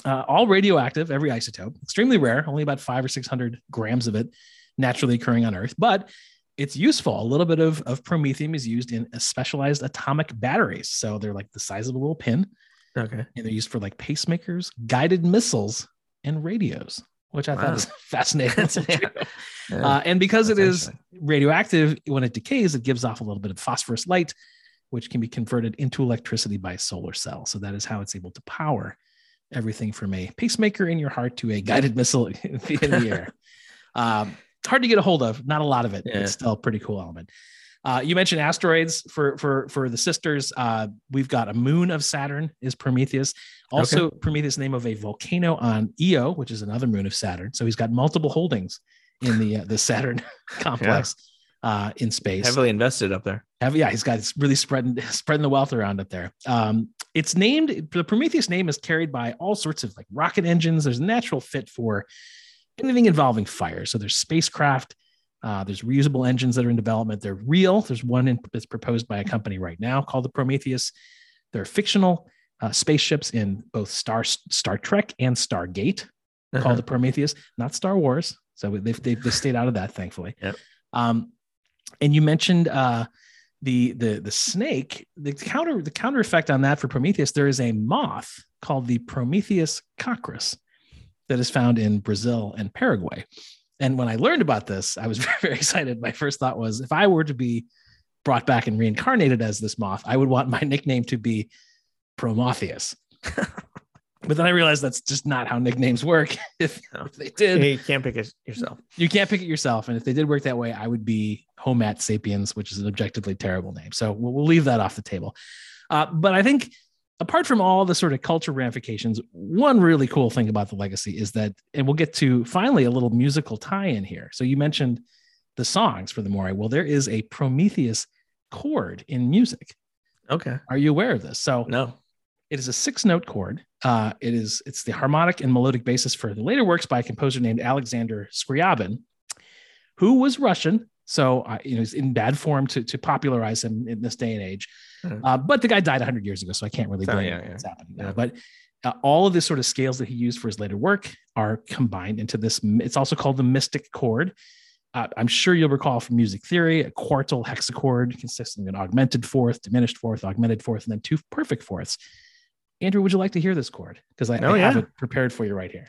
Uh, all radioactive, every isotope, extremely rare, only about five or 600 grams of it naturally occurring on Earth, but it's useful. A little bit of, of promethium is used in specialized atomic batteries. So they're like the size of a little pin. Okay. And they're used for like pacemakers, guided missiles, and radios which I wow. thought was fascinating. yeah. Yeah. Uh, and because That's it is radioactive, when it decays, it gives off a little bit of phosphorus light, which can be converted into electricity by a solar cell. So that is how it's able to power everything from a pacemaker in your heart to a guided missile in the air. Um, hard to get a hold of, not a lot of it. Yeah. It's still a pretty cool element. Uh, you mentioned asteroids for for for the sisters. Uh, we've got a moon of Saturn is Prometheus. Also, okay. Prometheus name of a volcano on Io, which is another moon of Saturn. So he's got multiple holdings in the uh, the Saturn complex yeah. uh, in space. Heavily invested up there. Have, yeah, he's got it's really spreading spreading the wealth around up there. Um, it's named the Prometheus name is carried by all sorts of like rocket engines. There's a natural fit for anything involving fire. So there's spacecraft uh, there's reusable engines that are in development. They're real. There's one in, that's proposed by a company right now called the Prometheus. There are fictional uh, spaceships in both Star Star Trek and Stargate uh-huh. called the Prometheus, not Star Wars. So they've, they've, they've stayed out of that, thankfully. Yep. Um, and you mentioned uh, the the the snake. The counter the counter effect on that for Prometheus. There is a moth called the Prometheus coccus that is found in Brazil and Paraguay. And when I learned about this, I was very, very excited. My first thought was if I were to be brought back and reincarnated as this moth, I would want my nickname to be Prometheus. but then I realized that's just not how nicknames work. if, no. if, they did, you can't pick it yourself. You can't pick it yourself. And if they did work that way, I would be Homo sapiens, which is an objectively terrible name. So we'll, we'll leave that off the table. Uh, but I think apart from all the sort of culture ramifications, one really cool thing about the legacy is that, and we'll get to finally a little musical tie in here. So you mentioned the songs for the Moirae. Well, there is a Prometheus chord in music. Okay. Are you aware of this? So No. it is a six note chord. Uh, it is it's the harmonic and melodic basis for the later works by a composer named Alexander Scriabin, who was Russian. So uh, you know he's in bad form to to popularize him in this day and age. Mhm. Uh, but the guy died 100 years ago, so I can't really So, blame yeah, him yeah. what's happening Yeah. But uh, all of the sort of scales that he used for his later work are combined into this. It's also called the mystic chord. Uh, I'm sure you'll recall from music theory, a quartal hexachord consisting of an augmented fourth, diminished fourth, augmented fourth, and then two perfect fourths. Andrew, would you like to hear this chord? Because I, Oh, I have yeah. it prepared for you right here.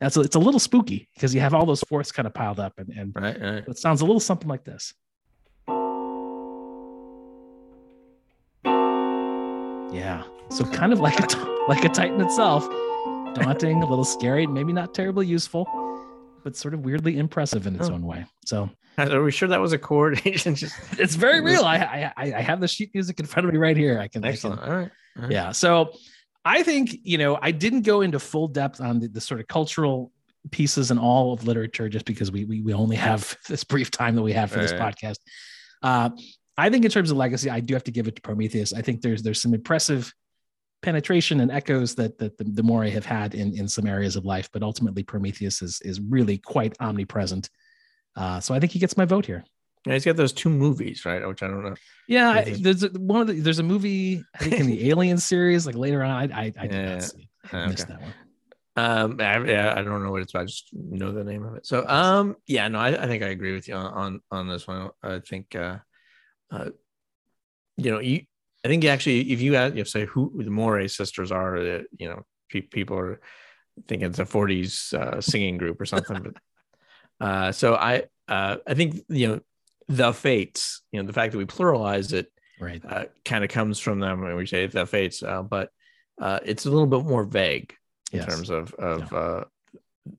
That's a, it's a little spooky because you have all those fourths kind of piled up, and, and Right. Right. it sounds a little something like this. Yeah. So kind of like a like a Titan itself, daunting, a little scary, maybe not terribly useful, but sort of weirdly impressive in its Oh. own way. So Are we sure that was a chord? It's very real. I I, I have the sheet music in front of me right here. I can, I can Excellent. All right. All right. yeah. So I think, you know, I didn't go into full depth on the, the sort of cultural pieces and all of literature just because we, we, we only have this brief time that we have for this podcast. Uh, I think in terms of legacy, I do have to give it to Prometheus. I think there's there's some impressive penetration and echoes that, that the, the I have had in, in some areas of life, but ultimately Prometheus is, is really quite omnipresent. Uh, so I think he gets my vote here. Yeah, he's got those two movies, right? Which I don't know. Yeah, I, there's a, one of the, there's a movie I think in the Alien series, like later on. I I, I did Yeah, not see. it. I Okay. missed that one. Um, I, yeah, I don't know what it's about. I just know the name of it. So, um, yeah, no, I, I think I agree with you on on, on this one. I think, uh, uh, you know, you, I think actually, if you ask, you say who the Moirae sisters are, that you know, pe- people are thinking it's a '40s uh, singing group or something. but, uh, so I, uh, I think you know, the Fates, you know, the fact that we pluralize it Right. uh, kind of comes from them when we say the fates, uh, but uh, it's a little bit more vague in Yes. terms of of uh,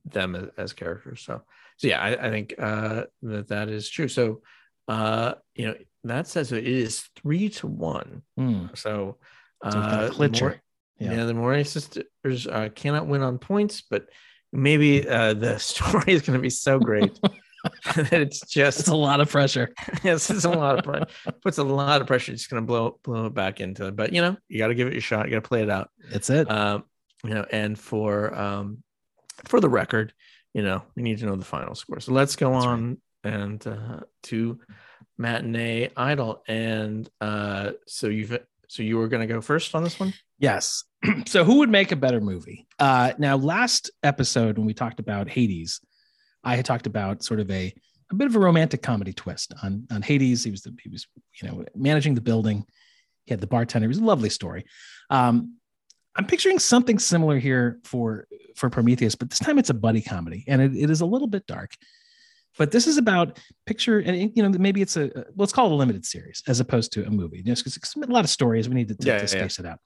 them as, as characters. So, so yeah, I, I think uh, that that is true. So, uh, you know, that says it is three to one. Hmm. So, uh, So we've got a the clincher. Yeah. yeah. the Moirae sisters uh, cannot win on points, but maybe uh, the story is going to be so great that it's just It's a lot of pressure. yes, it's a lot of pressure. Puts a lot of pressure. It's going to blow blow it back into it. But you know, you got to give it your shot. You got to play it out. That's it. Um, you know, and for um, for the record, you know, we need to know the final score. So let's go That's right. And uh, to matinee idol. And uh, so you've so you were going to go first on this one. yes. so who would make a better movie? Uh, now, last episode when we talked about Hades, I had talked about sort of a a bit of a romantic comedy twist on on Hades. He was the, he was you know managing the building. He had the bartender. It was a lovely story. Um, I'm picturing something similar here for for Prometheus, but this time it's a buddy comedy, and it, it is a little bit dark. But this is about picture, and you know maybe it's a let's call it a limited series as opposed to a movie. Just because it's a lot of stories, we need to, to, Yeah, to yeah, yeah. space it out.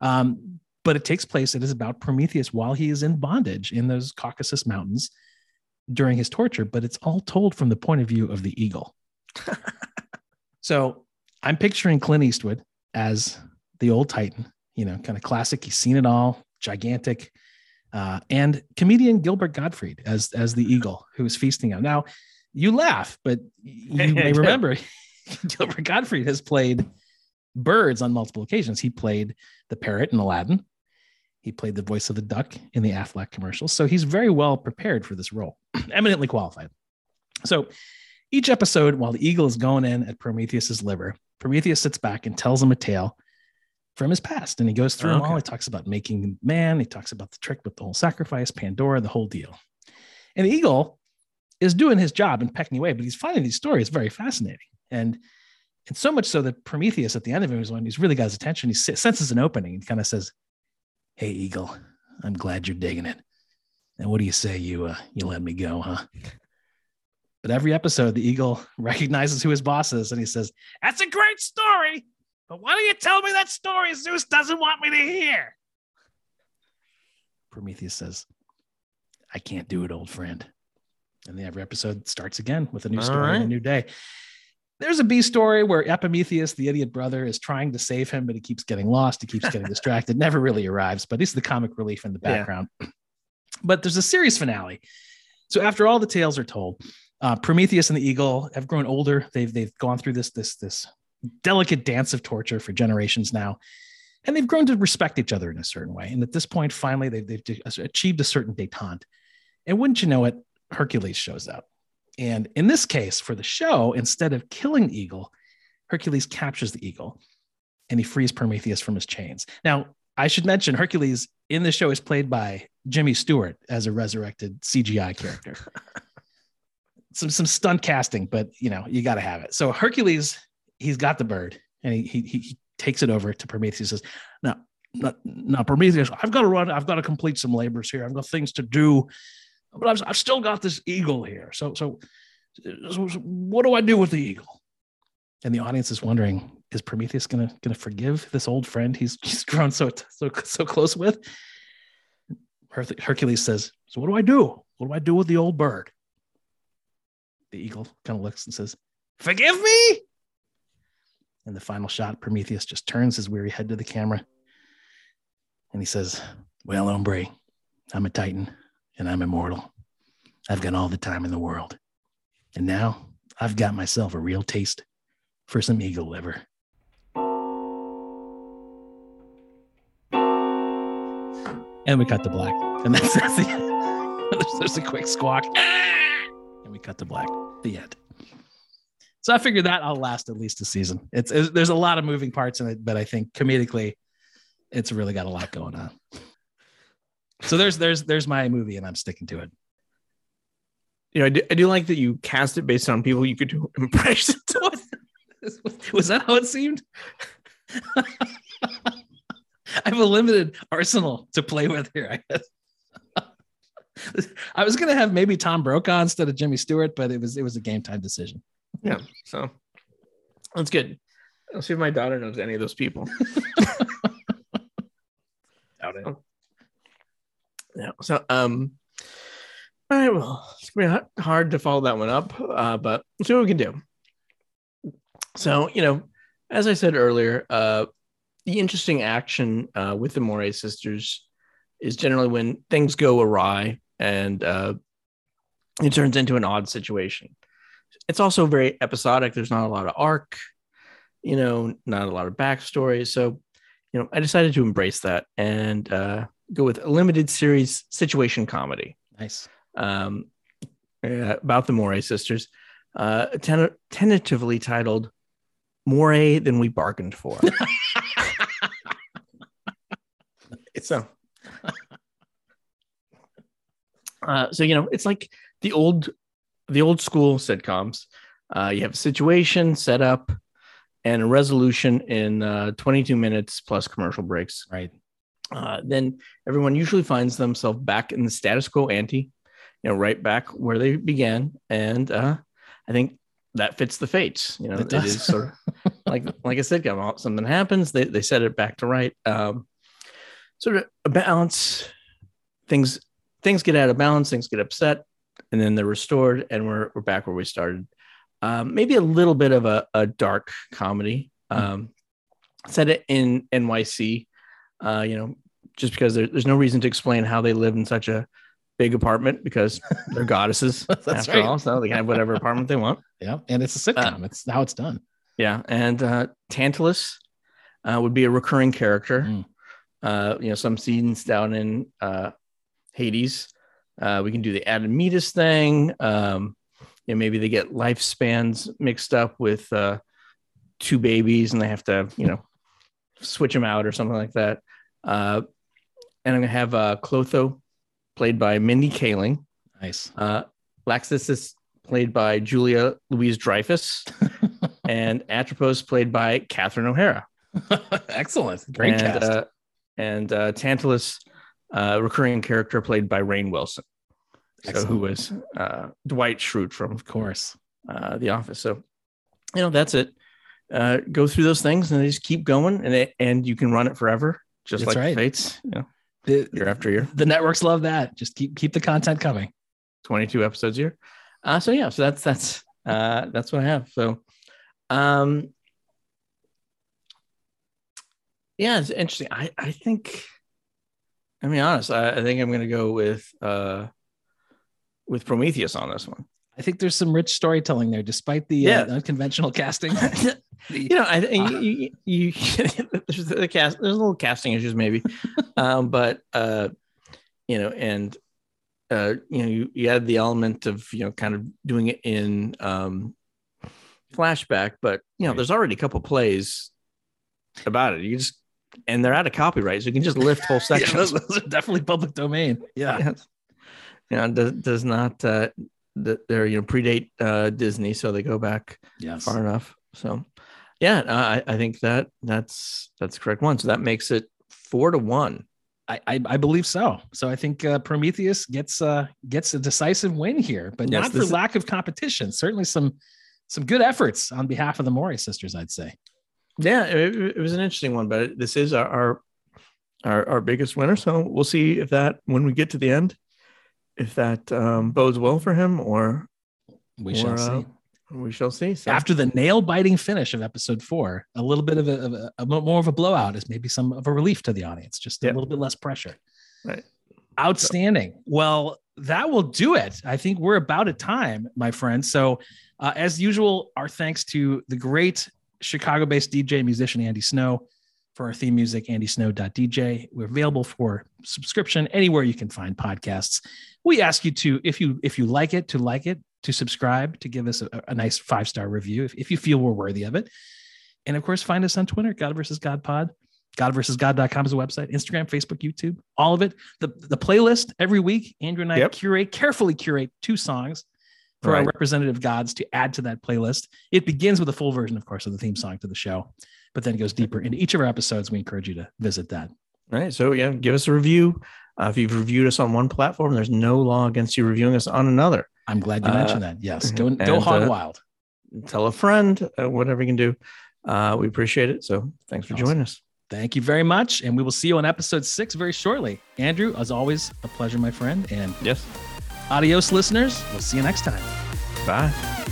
Um, but it takes place. It is about Prometheus while he is in bondage in those Caucasus mountains during his torture. But it's all told from the point of view of the eagle. so I'm picturing Clint Eastwood as the old Titan. You know, kind of classic. He's seen it all. Gigantic. Uh, and comedian Gilbert Gottfried as as the eagle who is feasting on. Now, you laugh, but you may remember Gilbert Gottfried has played birds on multiple occasions. He played the parrot in Aladdin. He played the voice of the duck in the Aflac commercials. So he's very well prepared for this role, eminently qualified. So each episode, while the eagle is going in at Prometheus's liver, Prometheus sits back and tells him a tale from his past. And he goes through them all. He talks about making man, he talks about the trick with the whole sacrifice, Pandora, the whole deal. And the eagle is doing his job and pecking away, but he's finding these stories very fascinating. And and so much so that Prometheus at the end of it is when he's really got his attention. He senses an opening and kind of says, Hey, Eagle, I'm glad you're digging it. And what do you say you uh, you let me go, huh? But every episode, the Eagle recognizes who his boss is and he says, That's a great story. But why don't you tell me that story Zeus doesn't want me to hear? Prometheus says, I can't do it, old friend. And then every episode starts again with a new All story and a new day. there's a B story where Epimetheus, the idiot brother, is trying to save him, but he keeps getting lost. He keeps getting distracted, never really arrives, but he's the comic relief in the Yeah. background. But there's a series finale. So after all the tales are told, uh, Prometheus and the eagle have grown older. They've they've gone through this this this delicate dance of torture for generations now, and they've grown to respect each other in a certain way. And at this point, finally, they've they've achieved a certain détente. And wouldn't you know it, Hercules shows up. And in this case, for the show, instead of killing the eagle, Hercules captures the eagle and he frees Prometheus from his chains. Now, I should mention Hercules in the show is played by Jimmy Stewart as a resurrected CGI character. some some stunt casting, but you know, you got to have it. So Hercules, he's got the bird and he, he, he takes it over to Prometheus says, now, now, Prometheus, I've got to run, I've got to complete some labors here. I've got things to do, but I've, I've still got this eagle here. So, so, so, so what do I do with the eagle? And the audience is wondering, is Prometheus gonna gonna forgive this old friend he's he's grown so so so close with? Her- Hercules says, "So what do I do? What do I do with the old bird?" The eagle kind of looks and says, "Forgive me." And the final shot, Prometheus just turns his weary head to the camera, and he says, "Well, hombre, I'm a titan, and I'm immortal. I've got all the time in the world, and now I've got myself a real taste for some eagle liver." and we cut to black, and that's, the there's, there's a quick squawk, and we cut to black. The end. So I figured that I'll last at least a season. It's, it's there's a lot of moving parts in it, but I think comedically, it's really got a lot going on. So there's there's there's my movie, and I'm sticking to it. You know, I do, I do like that you cast it based on people you could do impressions with. Was that how it seemed? I have a limited arsenal to play with here. I guess. I was gonna have maybe Tom Brokaw instead of Jimmy Stewart, but it was it was a game time decision. Yeah, so that's good. I'll see if my daughter knows any of those people. Doubt it. Yeah. So, um, all right. Well, it's gonna be hard to follow that one up, uh, but let's see what we can do. So, you know, as I said earlier, uh, the interesting action uh, with the Moirae sisters is generally when things go awry and uh, it turns into an odd situation. It's also very episodic. There's not a lot of arc, you know, not a lot of backstory. So, you know, I decided to embrace that and uh, go with a limited series situation comedy Nice. um, uh, about the Moirae sisters, uh, ten- tentatively titled "Moray Than We Bargained For." it's so, uh, so you know, it's like the old, the old school sitcoms. Uh, you have a situation set up and a resolution in uh, 22 minutes plus commercial breaks Right. uh, then everyone usually finds themselves back in the status quo ante, you know, right back where they began. And uh, I think that fits the fates. You know, It it is sort of like like I said, come out, something happens, they they set it back to right. Um, sort of a balance. Things things get out of balance, things get upset, and then they're restored, and we're we're back where we started. Um, maybe a little bit of a, a dark comedy. Um, set it in NYC uh, you know, just because there, there's no reason to explain how they live in such a big apartment because they're goddesses That's after right. all. So they can have whatever apartment they want. Yeah. And it's a sitcom. it's how it's done. Yeah. And uh, Tantalus uh, would be a recurring character. Mm. Uh, you know, some scenes down in uh, Hades. Uh, we can do the Admetus thing. Um, know, maybe they get lifespans mixed up with uh, two babies and they have to, you know, switch them out or something like that. Uh, and I'm gonna have uh, Clotho, played by Mindy Kaling. Nice. Uh, Lachesis is played by Julia Louis-Dreyfus, and Atropos played by Catherine O'Hara. Excellent. Great and, cast. Uh, and uh, Tantalus, uh, recurring character played by Rainn Wilson, so who was uh, Dwight Schrute from of course. uh, The Office. So, you know, that's it. Uh, go through those things and they just keep going, and it, and you can run it forever, just That's like right. Fates. You know, The, year after year. the networks love that. Just keep keep the content coming. 22 episodes a year. Uh, so yeah, so that's that's uh, that's what I have. So Um, yeah, it's interesting. I, I think, I mean, honest, I, I think I'm going to go with, uh, with Prometheus on this one. I think there's some rich storytelling there, despite the Yeah. uh, unconventional casting. you know, I think you, you, you there's the cast, there's a little casting issues maybe, um, but uh, you know, and uh, you know, you, you add the element of you know, kind of doing it in um, flashback, but you know, Right. there's already a couple plays about it. You just and they're out of copyright, so you can just lift whole yeah, sections. those, those are definitely public domain. Yeah. Yes. Know, does, does not uh, they're you know predate uh, Disney, so they go back Yes. far enough. So, yeah, I, I think that that's that's the correct one. So that makes it four to one. I, I, I believe so. So I think uh, Prometheus gets uh, gets a decisive win here, but Yes, not for lack of competition. Certainly some some good efforts on behalf of the Moirae sisters, I'd say. Yeah, it, it was an interesting one, but this is our, our our our biggest winner. So we'll see if that when we get to the end, if that um, bodes well for him, or We or, shall uh, see. we shall see. So, After the nail biting finish of episode four, a little bit of a, of a, a more of a blowout is maybe some of a relief to the audience, just a little bit less pressure. Right. Outstanding. Well, that will do it. I think we're about at time, my friend. So, uh, as usual, our thanks to the great Chicago based DJ musician Andy Snow for our theme music, andysnow.dj. We're available for subscription anywhere you can find podcasts. We ask you to, if you if you like it, to like it, to subscribe, to give us a, a nice five star review if, if you feel we're worthy of it. And of course, find us on Twitter, God versus God Pod. God versus God.com is a website, Instagram, Facebook, YouTube, all of it. The, the playlist every week, Andrew and I Yep. curate, carefully curate two songs for our representative gods to add to that playlist. It begins with a full version, of course, of the theme song to the show, but then it goes deeper into each of our episodes. We encourage you to visit that. right. So yeah, give us a review. Uh, if you've reviewed us on one platform, there's no law against you reviewing us on another. I'm glad you Uh, mentioned that. Yes, go go and, hog uh, wild. Tell a friend, uh, whatever you can do. Uh, we appreciate it. So thanks for Awesome. joining us. Thank you very much, and we will see you on episode six very shortly. Andrew, as always, a pleasure, my friend, and Yes. Adios, listeners. We'll see you next time. Bye.